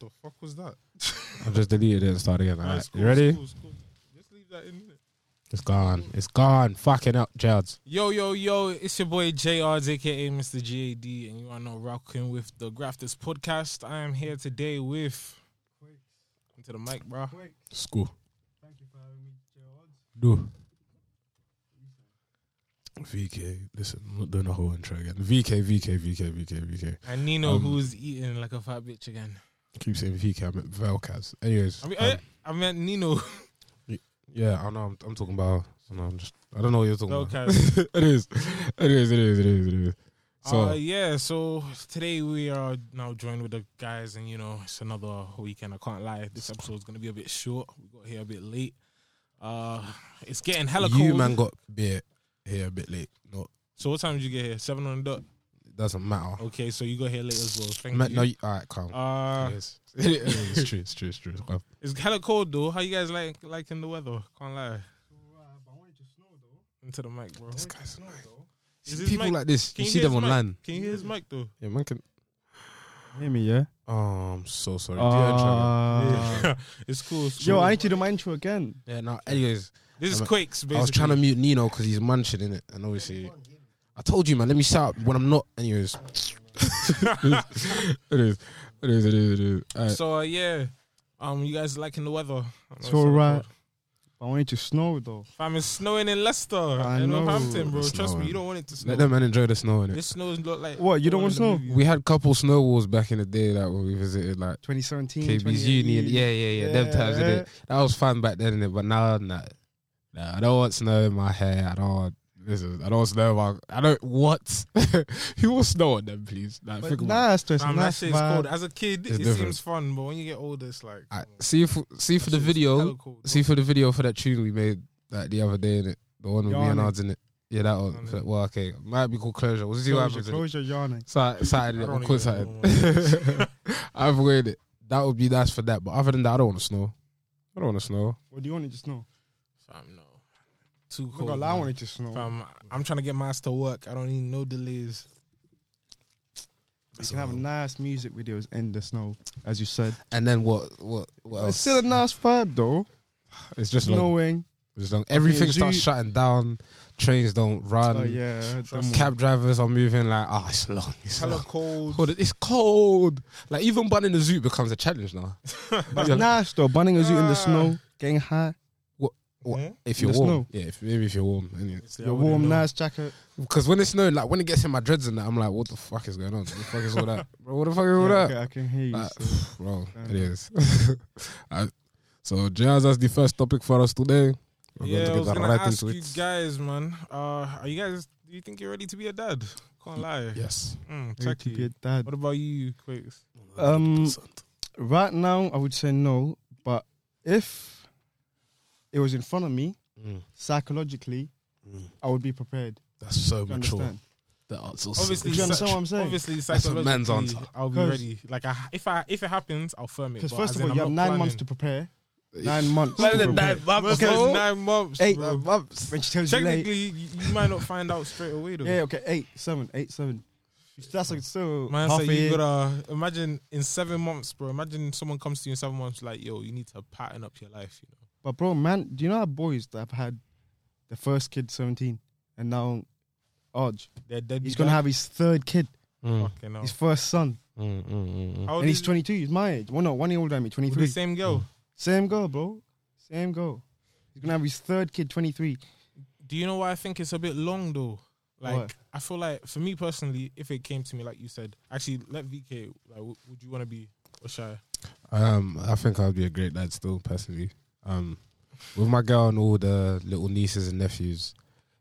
The fuck was that? I've just deleted it and started again. Alright, it's cool, you ready? it's cool, it's cool. Just leave that in. innit? It's gone. It's gone. Fucking up, Jards. Yo, yo, yo, it's your boy JRs, aka Mr. GAD, and you are now rocking with the Grafters podcast. I am here today with. Into the mic, bro. School. Thank you for having me, Gerard. Do. VK. Listen, I'm not doing a whole intro again. VK, VK, VK, VK, VK. And Nino, Um, who's eating like a fat bitch again. Keep saying VK. I meant Velcaz. Anyways. I mean, um, I, I meant Nino. yeah, I know. I'm, I'm talking about. I know. I'm just. I don't know what you're talking about. Velcaz. it is. It is. It is. It is. It is. So uh, yeah, so today we are now joined with the guys, and you know it's another weekend. I can't lie, this episode is gonna be a bit short. We got here a bit late. Uh, it's getting hella cold. you man got beer here a bit late. No, so what time did you get here? Seven on the dot. It doesn't matter. Okay, so you got here late as well. Thank Ma- you. no, you, all right, calm. uh, it is. it's true. It's true. It's true. Well, it's hella cold though. How you guys like liking the weather? Can't lie. Alright, but I wanted to snow though. Into the mic, bro. This I wanted to guy's snow annoying. though. Is his people mic- like this, Can you you see hear them his mic? online. Can you hear his mic though? Yeah, man can. Hear me, yeah? Oh, I'm so sorry. Do your intro again. Uh, it's cool. It's Yo. I need to do my intro again. Yeah, no. Anyways, This is I'm- Quakes. Basically. I was trying to mute Nino because he's munching in it, and obviously, I told you, man. Let me shout when I'm not. Anyways, it is. It is. It is. It is. All right. So uh, yeah, um, you guys liking the weather? It's alright. I want it to snow though. Fam, it's snowing in Leicester I and know. Northampton, bro. It's Trust me, you don't want it to snow. Let them man enjoy the snow in it. This snows look like What, you don't want of snow? We had couple snow walls back in the day, like when we visited, like 2017. KB's Union. Yeah, yeah, yeah. Them times, Yeah. That was fun back then, innit? But now, nah, nah. I don't want snow in my hair. I don't want. Listen, I don't want snow. In my, I don't what? Who wants snow on them, please? Like, But think nah, it's just Fam, that nice shit's cold. As a kid, It's it different. seems fun, but when you get older, it's like I, see for see for the video. cold. See for the video for that tune we made like the other day, in it The one with me and Yarning. Ards in it. Yeah, that one. Yarning. Well, okay, might be called closure. We'll see what Closure, happens. closure yarning. So, Saturday, I we'll don't quit even know Saturday. I've waited. That would be nice for that. But other than that, I don't want to snow. I don't want to snow. What do you want it to snow? Fam, no, too I'm cold. gonna lie, I man. want it to snow. Fam, I'm trying to get my ass to work. I don't need no delays. You can have nice music videos in the snow, as you said. And then what? What? What It's still a nice vibe though. It's just long. Snowing. It's long. Everything zoo- starts shutting down. Trains don't run. Oh yeah. them Trust ones. Cab drivers are moving like, oh, it's long. It's Hella long. cold. Hold It's cold. Like even bunning the zoo becomes a challenge now. But it's nice though. Bunning a zoo in the snow, getting high. What? Hmm? If you're warm, snow. yeah. If, maybe if you're warm, Obviously, I Your warm, know. nice jacket. because when it's snowing, like when it gets in my dreads and that, I'm like, what the fuck is going on? What the fuck is all that, bro? What the fuck is all Yeah, that? okay, I can hear you. Like, so. bro, Fair it enough. so, Jazz, that's the first topic for us today. We're Yeah, I going was to gonna get right ask into you it. guys, man. Uh, are you guys? Do you think you're ready to be a dad? Can't lie. Yes. Mm, Ready to be a dad. What about you, Quakes? Um, Right now, I would say no. But if it was in front of me, Mm, psychologically, mm. I would be prepared. That's so Do you mature. understand? The answer's Obviously, Do you understand what I'm saying? Obviously, a psychologically, man's answer. I'll be ready. Like, I, if I if it happens, I'll firm it. Because but first of all, you have not nine months to prepare. Nine months. Man, to then prepare. nine months, Versus bro. nine months. Eight bro. months. When she tells you late. Technically, you, you might not find out straight away though. Yeah, okay, eight, seven, eight, seven. That's like still Man, half so a you year. gotta imagine in seven months, bro. Imagine someone comes to you in seven months, like, yo, you need to pattern up your life. You know, But bro, man, do you know how boys that have had the first kid 17 and now Arj, they're dead. he's gonna have his third kid, Mm, fucking his first son, mm, mm, mm, mm. How old and he's 22. He's my age. Well, no, one year older than me, 23. same girl. Same girl, bro. Same girl. He's gonna have his third kid, 23. Do you know why I think it's a bit long though? Like, Why? I feel like for me personally, if it came to me, like you said, actually, let VK. Like, w- would you want to be or shy? Um, I think I'd be a great dad still, personally. Um, with my girl and all the little nieces and nephews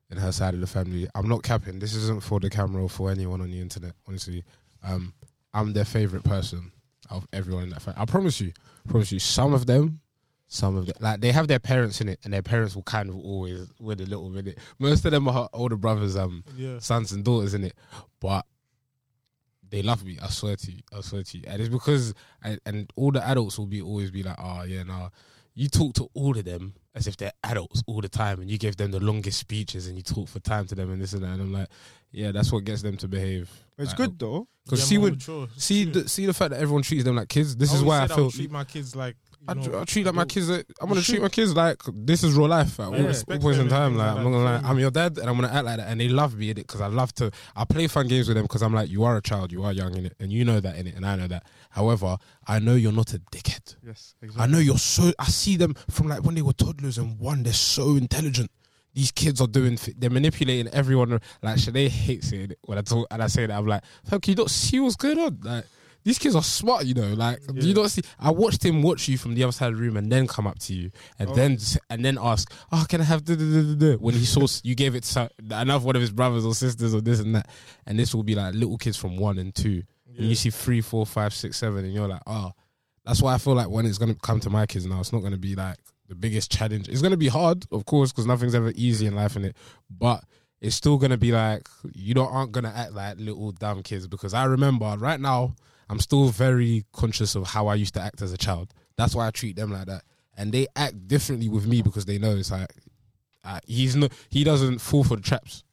in her side of the family, I'm not capping. This isn't for the camera or for anyone on the internet. Honestly, um, I'm their favorite person of everyone in that family. I promise you, promise you. Some of them, some of them, like they have their parents in it, and their parents will kind of always with a little bit. It. Most of them are older brothers, um, Yeah. sons and daughters in it, but they love me. I swear to you. I swear to you. And it's because and, and all the adults will be always be like, oh yeah, nah. You talk to all of them, as if they're adults all the time, and you give them the longest speeches and you talk for time to them and this and that. And I'm like, yeah, that's what gets them to behave. It's like, good though. Because Yeah, see, more when, mature. It's see, the, see the fact that everyone treats them like kids. This is why I said feel. would treat my kids like. I, tr- know, I treat like my kids. Eh, like, I'm gonna treat my kids like this is real life. At all, Yeah, all respect points in time, like like I'm not gonna lie. I'm your dad, and I'm gonna act like that. And they love me in it because I love to. I play fun games with them because I'm like, you are a child, you are young in it, and you know that in it, and I know that. However, I know you're not a dickhead. Yes, exactly. I know you're so. I see them from like when they were toddlers and one. They're so intelligent. These kids are doing. They're manipulating everyone. Like Shanae hates it when I talk and I say that. I'm like, fuck, you don't see what's going on. Like these kids are smart, you know. Like Yeah. you don't see. I watched him watch you from the other side of the room and then come up to you and Oh. then and then ask, oh, can I have the when he saw you gave it to another one of his brothers or sisters or this and that. And this will be like little kids from one and two. And you see three, four, five, six, seven, and you're like, oh, that's why I feel like when it's gonna come to my kids now, it's not gonna be like the biggest challenge. It's gonna be hard, of course, because nothing's ever easy in life in it. But it's still gonna be like you don't aren't gonna act like little dumb kids because I remember right now I'm still very conscious of how I used to act as a child. That's why I treat them like that, and they act differently with me because they know it's like uh, he's not he doesn't fall for the traps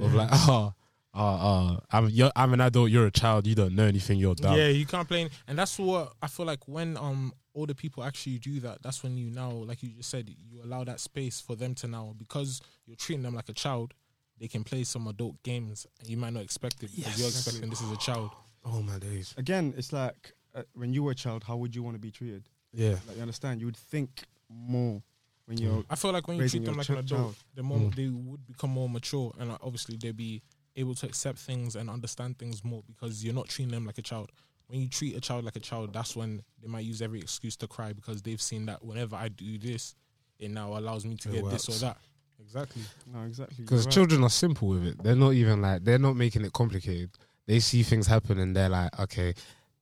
of like oh. Uh, uh, I'm you're, I'm an adult. You're a child. You don't know anything. You're dumb. Yeah, you can't play, and that's what I feel like when um older people actually do that. That's when you now, like you just said, you allow that space for them to now because you're treating them like a child. They can play some adult games, and you might not expect it because you're expecting this is a child. Oh my days. Again, it's like uh, when you were a child, how would you want to be treated? Yeah. Like you understand, you would think more when you're. I feel like when you treat them like an adult, child. they're more, Mm. they would become more mature, and uh, obviously they'd be able to accept things and understand things more because you're not treating them like a child. When you treat a child like a child, that's when they might use every excuse to cry because they've seen that whenever I do this, it now allows me to It get this or that. Exactly. No, exactly. you're Because right. children are simple with it. They're not even like they're not making it complicated. They see things happen and they're like, okay,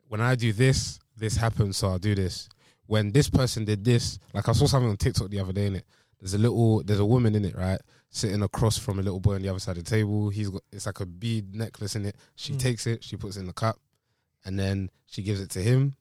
when I do this, this happens, so I'll do this. When this person did this, like I saw something on TikTok the other day in it. There's a little, there's a woman in it, right, sitting across from a little boy on the other side of the table. He's got it's like a bead necklace in it. She Mm. takes it, she puts it in the cup, and then she gives it to him.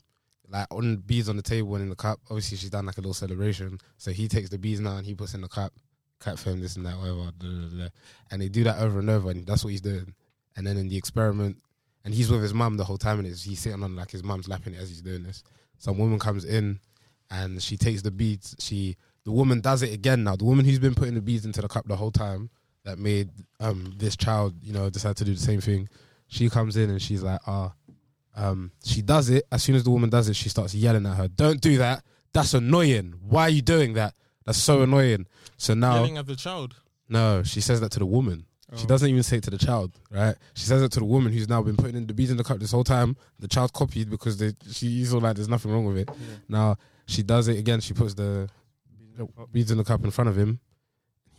Like on beads on the table and in the cup. Obviously, she's done like a little celebration. So he takes the beads now and he puts in the cup. Cat for him, this and that, whatever. da, da, da. And they do that over and over, and that's what he's doing. And then in the experiment, and he's with his mum the whole time, and he's sitting on like his mum's lapping as he's doing this. Some woman comes in, and she takes the beads. She, the woman does it again now. The woman who's been putting the beads into the cup the whole time, that made um this child, you know, decide to do the same thing. She comes in and she's like, ah, um, she does it. As soon as the woman does it, she starts yelling at her, "Don't do that! That's annoying. Why are you doing that? That's so annoying." So now, Yelling at the child. no, she says that to the woman. She doesn't even say it to the child, right? She says it to the woman who's now been putting in the beads in the cup this whole time. The child copied because they, she saw like there's nothing wrong with it. Yeah. Now she does it again. She puts the beads in the cup in front of him.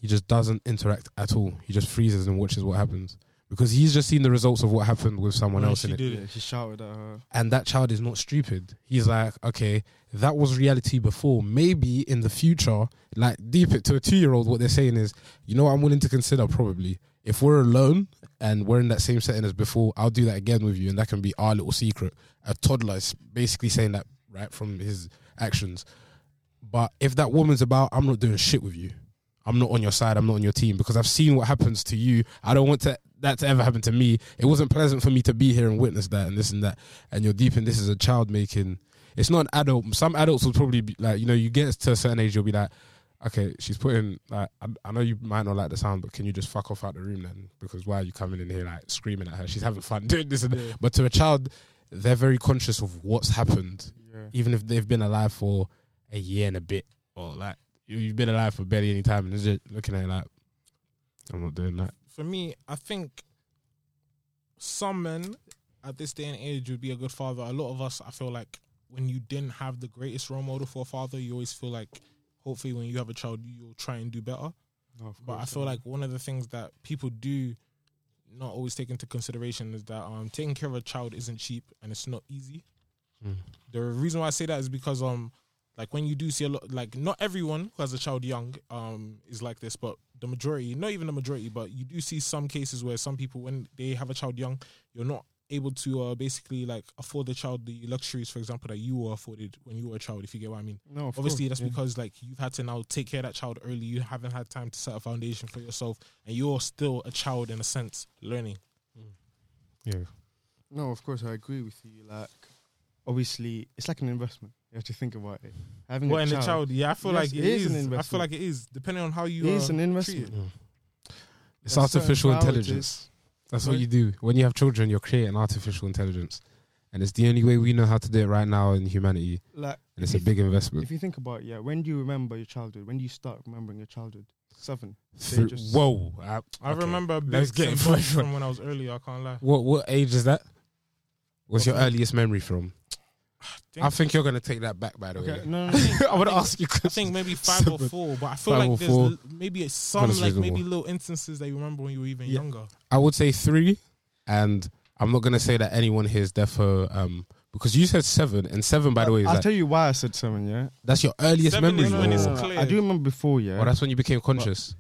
He just doesn't interact at all. He just freezes and watches what happens because he's just seen the results of what happened with someone else in she it. did Yeah, it. she shouted at her. And that child is not stupid. He's like, okay, that was reality before. Maybe in the future, like deep it to a two year old, what they're saying is, you know, what I'm willing to consider probably if we're alone and we're in that same setting as before, I'll do that again with you, and that can be our little secret. A toddler is basically saying that right from his actions. But if that woman's about, I'm not doing shit with you. I'm not on your side. I'm not on your team because I've seen what happens to you. I don't want to, that to ever happen to me. It wasn't pleasant for me to be here and witness that and this and that. And you're deep in this as a child making. It's not an adult. Some adults will probably be like, you know, you get to a certain age, you'll be like, okay, she's putting like, I, I know you might not like the sound, but can you just fuck off out the room then? Because why are you coming in here like screaming at her? She's having fun doing this and. Yeah. But to a child, they're very conscious of what's happened Yeah. even if they've been alive for a year and a bit, or like you- you've been alive for barely any time, and they're just looking at it like, I'm not doing that. For me, I think some men at this day and age would be a good father. A lot of us, I feel like, when you didn't have the greatest role model for a father, you always feel like, hopefully, when you have a child, you'll try and do better. No, But I feel like one of the things that people do not always take into consideration is that um, taking care of a child isn't cheap and it's not easy. The reason why I say that is because um like when you do see a lot like not everyone who has a child young um is like this, but the majority, not even the majority, but you do see some cases where some people when they have a child young, you're not able to uh, basically like afford the child the luxuries, for example, that you were afforded when you were a child. If you get what I mean. No, of Obviously, course, that's yeah. because like you've had to now take care of that child early. You haven't had time to set a foundation for yourself, and you're still a child in a sense, learning. Yeah. No, of course I agree with you. Like, obviously, it's like an investment. You have to think about it. Having Well, a and child, the child, yeah, I feel Yes, like it it is is. an I feel like it is, depending on how you. it is uh, an investment. it. It's There's certain artificial priorities. intelligence. That's what you do. When you have children, you're creating artificial intelligence. And it's the only way we know how to do it right now in humanity. Like, And it's a big investment. If you think about it, yeah, when do you remember your childhood? When do you start remembering your childhood? Seven. Through- just- Whoa. I, I okay. remember Let's bits get and bobs from when I was earlier. I can't lie. What what age is that? What's your earliest memory from? think- I think you're gonna take that back. By the Okay, way, no, no, no. I want to ask you. I think maybe five or four, but I feel Five like there's four. l- maybe it's some That's like maybe reasonable. little instances that you remember when you were even Yeah. younger. I would say three, and I'm not gonna say that anyone here is defo. Um, because you said seven, and seven, by the way, is I'll that, tell you why I said seven, yeah. that's your earliest Seven memory. is when it's or- No, no, no, clear. I do remember before, yeah. or that's when you became conscious.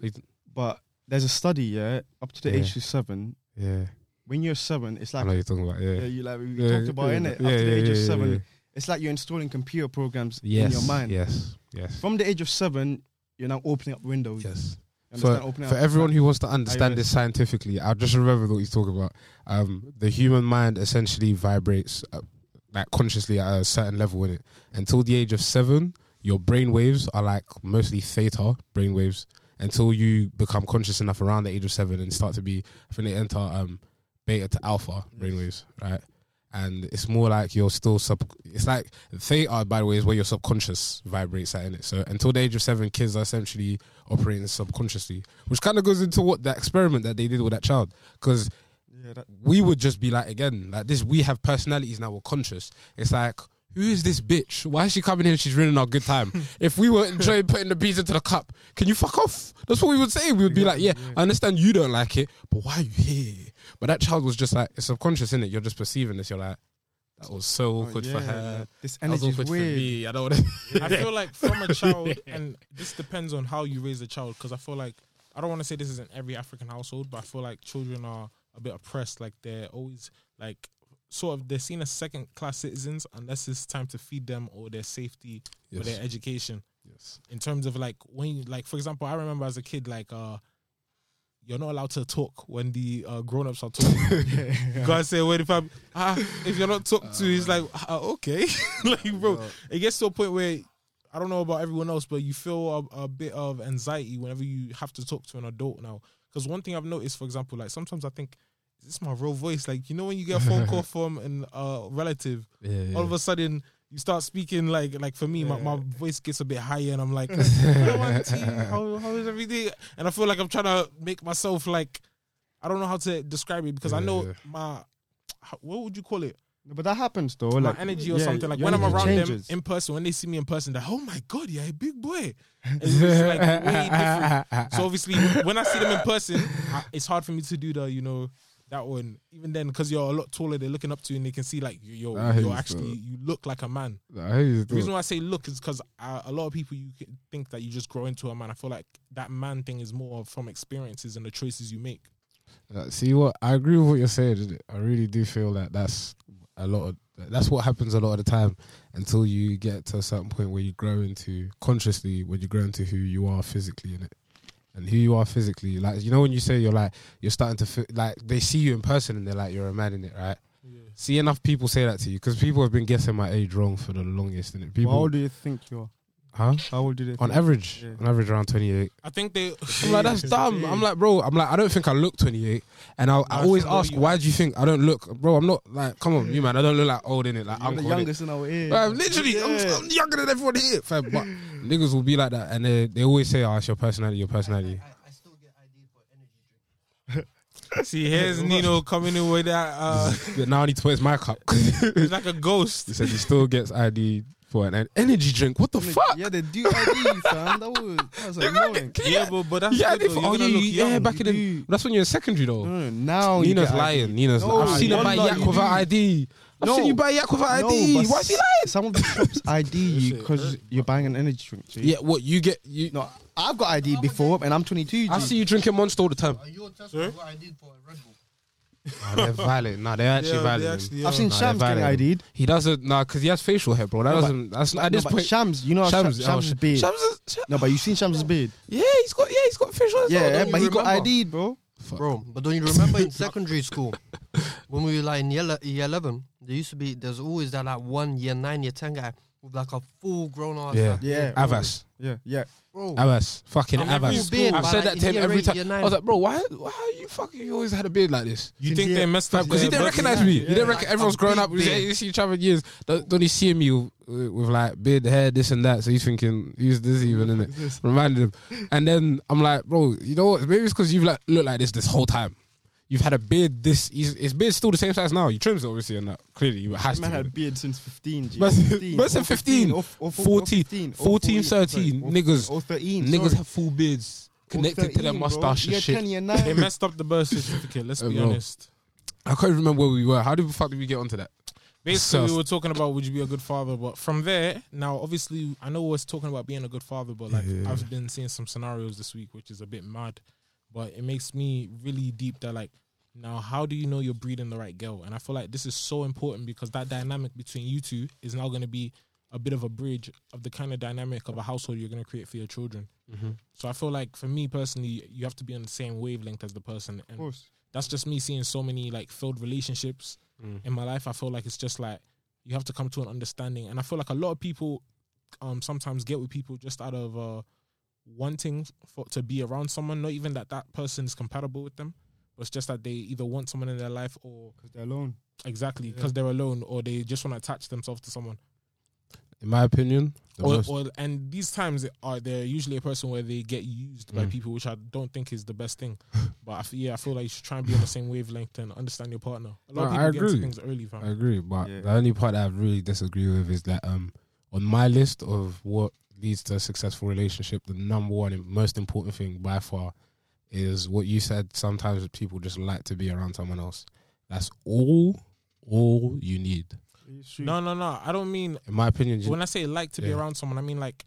but there's a study, yeah, up to the Yeah. age of seven. yeah, When you're seven, it's like I know you're talking about. Yeah, yeah, you like we Yeah, talked about yeah, in it. yeah, to the age of seven, it's like you're installing computer programs Yes, in your mind. Yes, yes, From the age of seven, you're now opening up windows. yes. For, for everyone who wants to understand this scientifically, I'll just remember what he's talking about. Um, the human mind essentially vibrates uh, like consciously at a certain level in it. Until the age of seven, your brain waves are like mostly theta brain waves. Until you become conscious enough around the age of seven and start to be, I think they enter um, beta to alpha brain waves, right? And it's more like you're still sub. It's like theta, by the way, is where your subconscious vibrates at in it. So until the age of seven, kids are essentially operating subconsciously, which kind of goes into what the experiment that they did with that child. Because Yeah, that, we would just be like, again, like this, we have personalities now, we're conscious. It's like, who is this bitch? Why is she coming here? She's ruining our good time. if we were enjoying putting the beans into the cup, can you fuck off? That's what we would say. We would be like, yeah, yeah. I understand you don't like it, but why are you here? But that child was just like, it's subconscious, in it? You're just perceiving this. You're like, that was so oh, awkward yeah, for her. This That was energy is awkward for me. I don't want to. I feel like from a child, and this depends on how you raise a child, because I feel like I don't want to say this is in every African household, but I feel like children are a bit oppressed. Like they're always like sort of they're seen as second class citizens unless it's time to feed them or their safety or their education. Yes. In terms of like when you like for example, I remember as a kid like uh you're not allowed to talk when the uh, grown ups are talking. You gotta say, wait, if I'm, ah, if you're not talked to, he's like, ah, okay. like, bro, it gets to a point where I don't know about everyone else, but you feel a, a bit of anxiety whenever you have to talk to an adult now. Because one thing I've noticed, for example, like sometimes I think, is this my real voice? Like, you know, when you get a phone call from an uh, relative, Yeah, all of a sudden you start speaking like, like for me, my, my voice gets a bit higher, and I'm like, how, how is everything? And I feel like I'm trying to make myself like, I don't know how to describe it because I know my, what would you call it? But that happens though. my like energy or yeah, something. Like when I'm around changes. them in person, when they see me in person, they're oh my god, you're a big boy. It's like way different. So obviously, when I see them in person, I, it's hard for me to do the you know that one. Even then, because you're a lot taller, they're looking up to you and they can see like you're I you're actually you look like a man. I hear you The reason why I say look is because uh, a lot of people you think that you just grow into a man. I feel like that man thing is more from experiences and the choices you make. Uh, See what I agree with what you're saying. I really do feel that that's a lot of that's what happens a lot of the time until you get to a certain point where you grow into consciously when you grow into who you are physically in it and who you are physically. Like you know when you say you're like you're starting to feel like they see you in person and they're like you're a man in it right? See enough people say that to you because people have been guessing my age wrong for the longest in it How old do you think you are? Huh How old do they? on think? average Yeah. on average around 28 I think they. I'm like, that's dumb. I'm like, bro, I'm like, I don't think I look 28. And I, I I always feel ask, you- why do you think I don't look, bro? I'm not like, come on, you man, I don't look like old in it, like I'm the youngest in our age. Fam, literally, I'm, I'm younger than everyone here, fam. But niggas will be like that, and they, they always say, "Oh, it's your personality, your personality." I, I still get ID for energy drink. See, here's Nino coming in with that. Uh, But now I need to put his mic up. he's like a ghost. he said he still gets ID for an energy drink. What the fuck? Yeah, they do ID, fam. That was that was annoying. Yeah, but, but that's Yeah, good they though. for, You're oh, gonna yeah, look yeah, young. back in the, do. that's when you're in secondary though. No, no, now you Nina's get lying. ID. Nina's. No, I've seen him no, buy yak without. ID. I've No. seen you buy yak without No, ID. but Why is he s- lying? Some of the shops ID you because you're buying an energy drink. G. Yeah, what you get? You No, I've got ID before, and I'm 22. G. I see you drinking Monster all the time. Uh, your test Sorry? was what I did for a Red Bull. Nah, they're violent. Nah, they're actually Yeah, they violent. actually I've are. seen Nah, Shams they're getting violent. ID'd. He doesn't nah, because he has facial hair, bro. That No, but- doesn't. That's at No, this but point. Shams, you know Shams, Shams, oh, Shams' Sh- beard. Shams is- Sh- No, but you seen Shams' beard. yeah, he's got yeah, he's got facial hair. as well, Yeah, don't but you he got remember? ID'd, bro. Fuck. Bro, but don't you remember in secondary school when we were like in year, le- year 11, there used to be, there's always that like one year 9, year 10 guy with like a full grown ass. Yeah. like, Yeah, Avas, Yeah, yeah. Bro, Avas, fucking I'm every Avas. school, I've said like that to him every eight, time. I was like, bro, why, why you fucking you always had a beard like this? You think they messed up? Because he didn't recognize certificate? me. He didn't Yeah. reckon everyone's A grown up. You beard. see- each other years. Don't, don't he see me with, with like beard, hair, this and that? So he's thinking, who's this even, innit? Reminded him. And then I'm like, bro, you know what? Maybe it's because you've like, looked like this this whole time. You've had a beard this, his, his beard's still the same size now. You trimmed it obviously and that. Clearly, you has This man to. had a beard since 15. G. Man- 15, man said or 15, or- or- or 14, 15, or 14, 14, 13, sorry, or- niggas- Or 13. Niggas sorry. have full beards Or connected to their mustache and shit. 10, They messed up the birth certificate. Let's be honest. I can't even remember where we were. How the fuck did we get onto that? Basically, So- we were talking about would you be a good father, but from there, now obviously, I know we're talking about being a good father, but like Yeah. I've been seeing some scenarios this week, which is a bit mad, but it makes me really deep. That like, now how do you know you're breeding the right girl? And I feel like this is so important because that dynamic between you two is now going to be a bit of a bridge of the kind of dynamic of a household you're going to create for your children. So I feel like for me personally, you have to be on the same wavelength as the person, Of and course. that's just me seeing so many like failed relationships Mm. in my life. I feel like it's just like you have to come to an understanding, and I feel like a lot of people um sometimes get with people just out of uh wanting for to be around someone, not even that that person is compatible with them, but it's just that they either want someone in their life or Because they're alone. exactly Yeah. because they're alone or they just want to attach themselves to someone. In my opinion, the Or, most- or and these times are they're usually a person where they get used by Mm. people, which I don't think is the best thing. but I f- yeah, I feel like you should try and be on the same wavelength and understand your partner. A lot of people I get into agree. things early, fam. I agree, but Yeah. the only part that I really disagree with is that um on my list of what leads to a successful relationship, the number one and most important thing by far is what you said. Sometimes people just like to be around someone else. That's all, all you need, No, no, no. I don't mean in my opinion. you- when I say like to be around someone. I mean like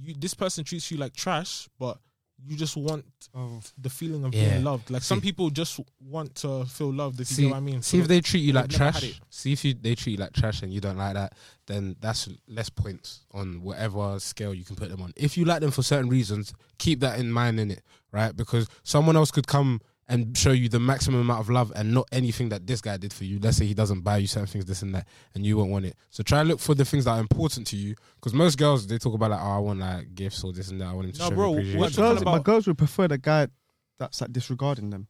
you. This person treats you like trash, but you just want Oh, the feeling of Yeah. being loved. Like some people just want to feel loved. If See- you know what I mean. See So if they treat you like they've never had trash. See if you they treat you like trash and you don't like that, then that's less points on whatever scale you can put them on. If you like them for certain reasons, keep that in mind in it, right? Because someone else could come and show you the maximum amount of love and not anything that this guy did for you. Let's say he doesn't buy you certain things, this and that, and you won't want it. So try and look for the things that are important to you. Because most girls they talk about like, oh, I want like gifts or this and that. I want him to No, show bro, me appreciation. but talking girls, about- but girls would prefer the guy that's like disregarding them.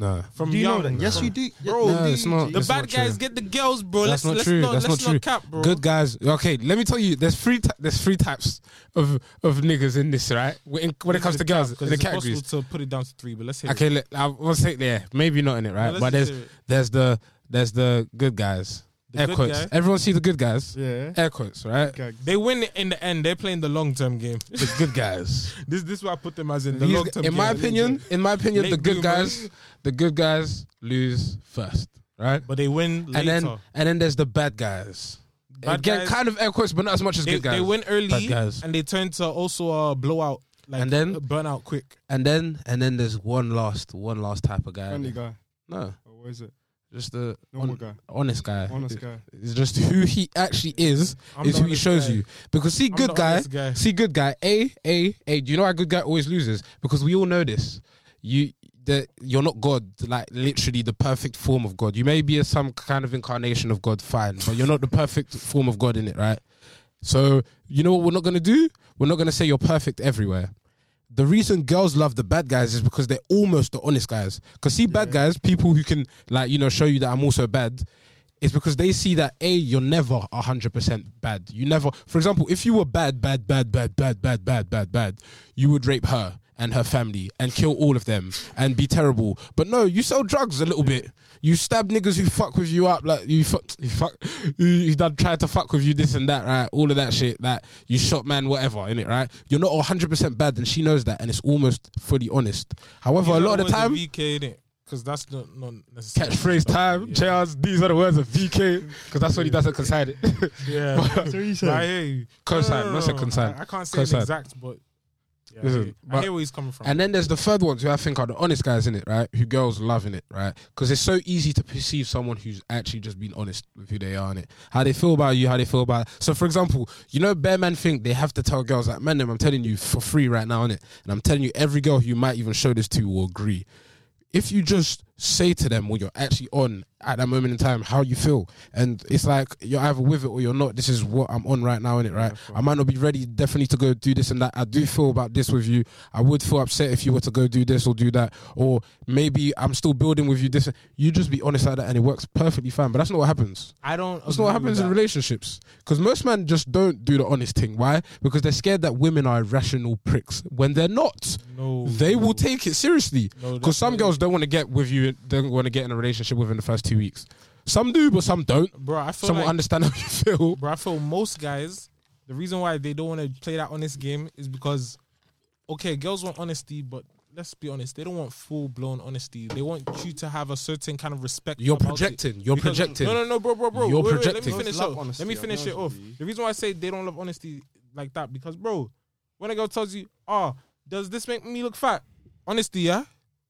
No, from Do you young, know that? Yes, you do. Bro, No, it's not. The That's bad not guys true. get the girls, bro. That's let's not let's true. not That's let's not true. cap, bro. Good guys. Okay, let me tell you. There's three. Ty- there's three types of of niggas in this, right? When, when it comes to girls, because in the it's categories. possible to put it down to three. But let's hear Okay, let, I will say there. Maybe not in it, it. right? Let's But just there's hear it. there's the there's the good guys. The Air good quotes. guy. Everyone see the good guys. Yeah. Air quotes, right? They win in the end. They're playing the long term game. The good guys. this this is why I put them as in the long term. in my opinion, in my opinion, the good bloomers. guys, the good guys lose first, right? but they win later. And then and then there's the bad guys. Bad Again, guys- kind of air quotes, but not as much as they, good guys. they win early Bad guys. and they turn to also uh, blow out, like And then- uh, burn out quick. And then and then there's one last one last type of guy. Friendly guy. No, Or what is it? Just the Normal guy. honest guy. Honest guy. It's just who he actually is. I'm is who he shows guy. you. Because see, I'm good guy, guy. see, good guy. A, A, A. Do you know why good guy always loses? Because we all know this. You, the, you're not God. Like literally the perfect form of God. You may be a, some kind of incarnation of God, fine, but you're not the perfect form of God in it, right? So you know what we're not gonna do? We're not gonna say you're perfect everywhere. The reason girls love the bad guys is because they're almost the honest guys. Because see, bad guys, people who can like you know show you that I'm also bad, is because they see that a you're never hundred percent bad. You never, for example, if you were bad, bad, bad, bad, bad, bad, bad, bad, bad, you would rape her and her family and kill all of them and be terrible. But no, you sell drugs a little bit. You stab niggas who fuck with you up, like you fuck, you fuck, you, you done tried to fuck with you this and that, right? All of that shit, that you shot man, whatever, in it, right? You're not 100 percent bad, and she knows that, and it's almost fully honest. However, a lot of the time, VK in it because that's not not necessarily catchphrase time, Yeah. Charles. These are the words of VK because that's what he does at Consign it. Yeah, That's what you But I said. hear you. Consign, No, no, not no, say no. consign. I, I can't say an Consign. exact, but Yeah, Listen, I, hear, I but- hear where he's coming from. And then there's the third ones who I think are the honest guys in it, right? Who girls loving it, right? Because it's so easy to perceive someone who's actually just been honest with who they are in it, how they feel about you, how they feel about. So, for example, you know, bear men think they have to tell girls like, man, them, I'm telling you for free right now, in it, and I'm telling you, every girl who you might even show this to will agree. If you just say to them when you're actually on at that moment in time how you feel, and it's like you're either with it or you're not. This is what I'm on right now, in it, right? I might not be ready definitely to go do this and that. I do feel about this with you. I would feel upset if you were to go do this or do that, or maybe I'm still building with you. This you just be honest like that, and it works perfectly fine. But that's not what happens. I don't. That's not what happens in relationships. Because most men just don't do the honest thing. Why? Because they're scared that women are irrational pricks when they're not. No, They no, will take it seriously. No, Because some girls don't want to get with you, don't want to get in a relationship within the first two weeks. Some do, but some don't. bro. I feel Some will like, understand how you feel. bro. I feel most guys. The reason why they don't want to play that honest game is because, okay, girls want honesty, but let's be honest, they don't want full blown honesty. They want you to have a certain kind of respect. You're about it. projecting. You're Because- projecting. No, no, no, bro, bro, bro. You're Wait, wait, projecting. let me finish Girls it. honesty, Let me finish it off. The reason why I say they don't love honesty like that because, bro, when a girl tells you, "Oh, does this make me look fat?" Honesty, yeah,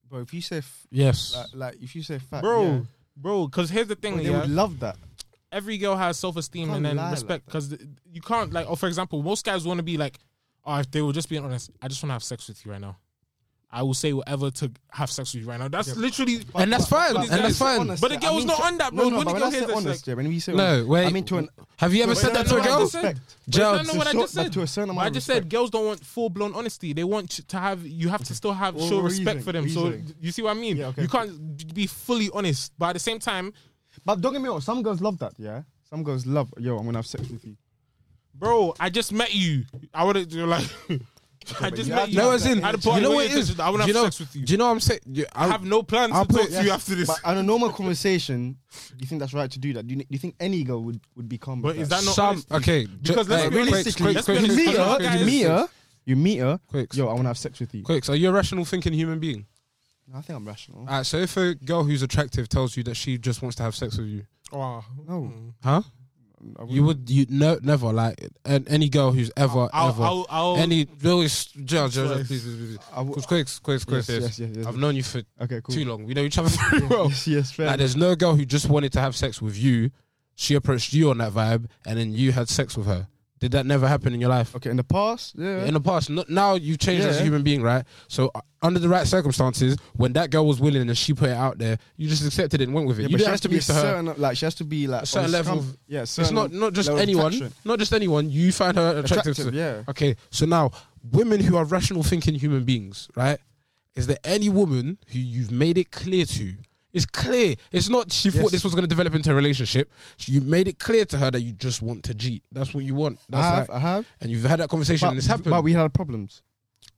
Bro, if you say f- Yes. like, like if you say fat, bro, yeah, bro. Because here's the thing, bro, they yeah. would love that. every girl has self esteem and then respect because you can't like. Oh, for example, most guys want to be like, oh, if they were just being honest, I just want to have sex with you right now. I will say whatever to have sex with you right now. That's literally. And that's fine. but And that's fine. honest, But the yeah, girl's I mean not on that, bro. No, no, When but the when girl I say hears that, honest, she's yeah, when we say No, wait. I mean to an Have you ever But said that's that to a not what I girl? just said. respect. But Gerald, that's not what I just said. to a certain amount I just said girls don't want full blown honesty. They want to have. You have to still have Well, show respect for them. So you see what I mean? You can't be fully honest, but at the same time, But don't get me wrong, some girls love that. Yeah, some girls love. Yo, I'm gonna have sex with you. bro, I just met you. I would have like. I just met you. No, as in, I do put you know what it is? I want to you have know- sex with you. Do you know what I'm saying? I have no plans I'll to talk put- to you after this. But on a normal conversation, do you think that's right to do that? Do you, do you think any girl would would be calm? But is that not Some okay, Because let's be quick, realistic, quick, let's quick, be you meet her, you meet her, you meet her. quick, Yo, I want to have sex with you. quick. So you're a rational thinking human being. I think I'm rational. Alright, so if a girl who's attractive tells you that she just wants to have sex with you, Oh, No. huh? I You would you no never like and any girl who's ever I'll, ever I'll, I'll, any always Gerald, Gerald, please, please, please. I would- Quick, quick, quick, quick, yes, yes. yes, yes, yes. I've known you for Okay, cool. too long. We know each other very well. Yes, yes, fair. Like, there's no girl who just wanted to have sex with you. She approached you on that vibe, and then you had sex with her. Did that never happen in your life? Okay, in the past, yeah. In the past, not, now you've changed as a human being, right? So uh, under the right circumstances, when that girl was willing and she put it out there, you just accepted it and went with it. yeah, you but she has to be to to her. like she has to be like A certain level of- yeah, It's not not just anyone, attraction. not just anyone. You find her attractive. attractive. to- Yeah, Okay, so now women who are rational thinking human beings, right? Is there any woman who you've made it clear to? It's clear. It's not she thought this was going to develop into a relationship. You made it clear to her that you just want to cheat. That's what you want. I have, like, I have. and you've had that conversation But, and it's happened. but we had problems.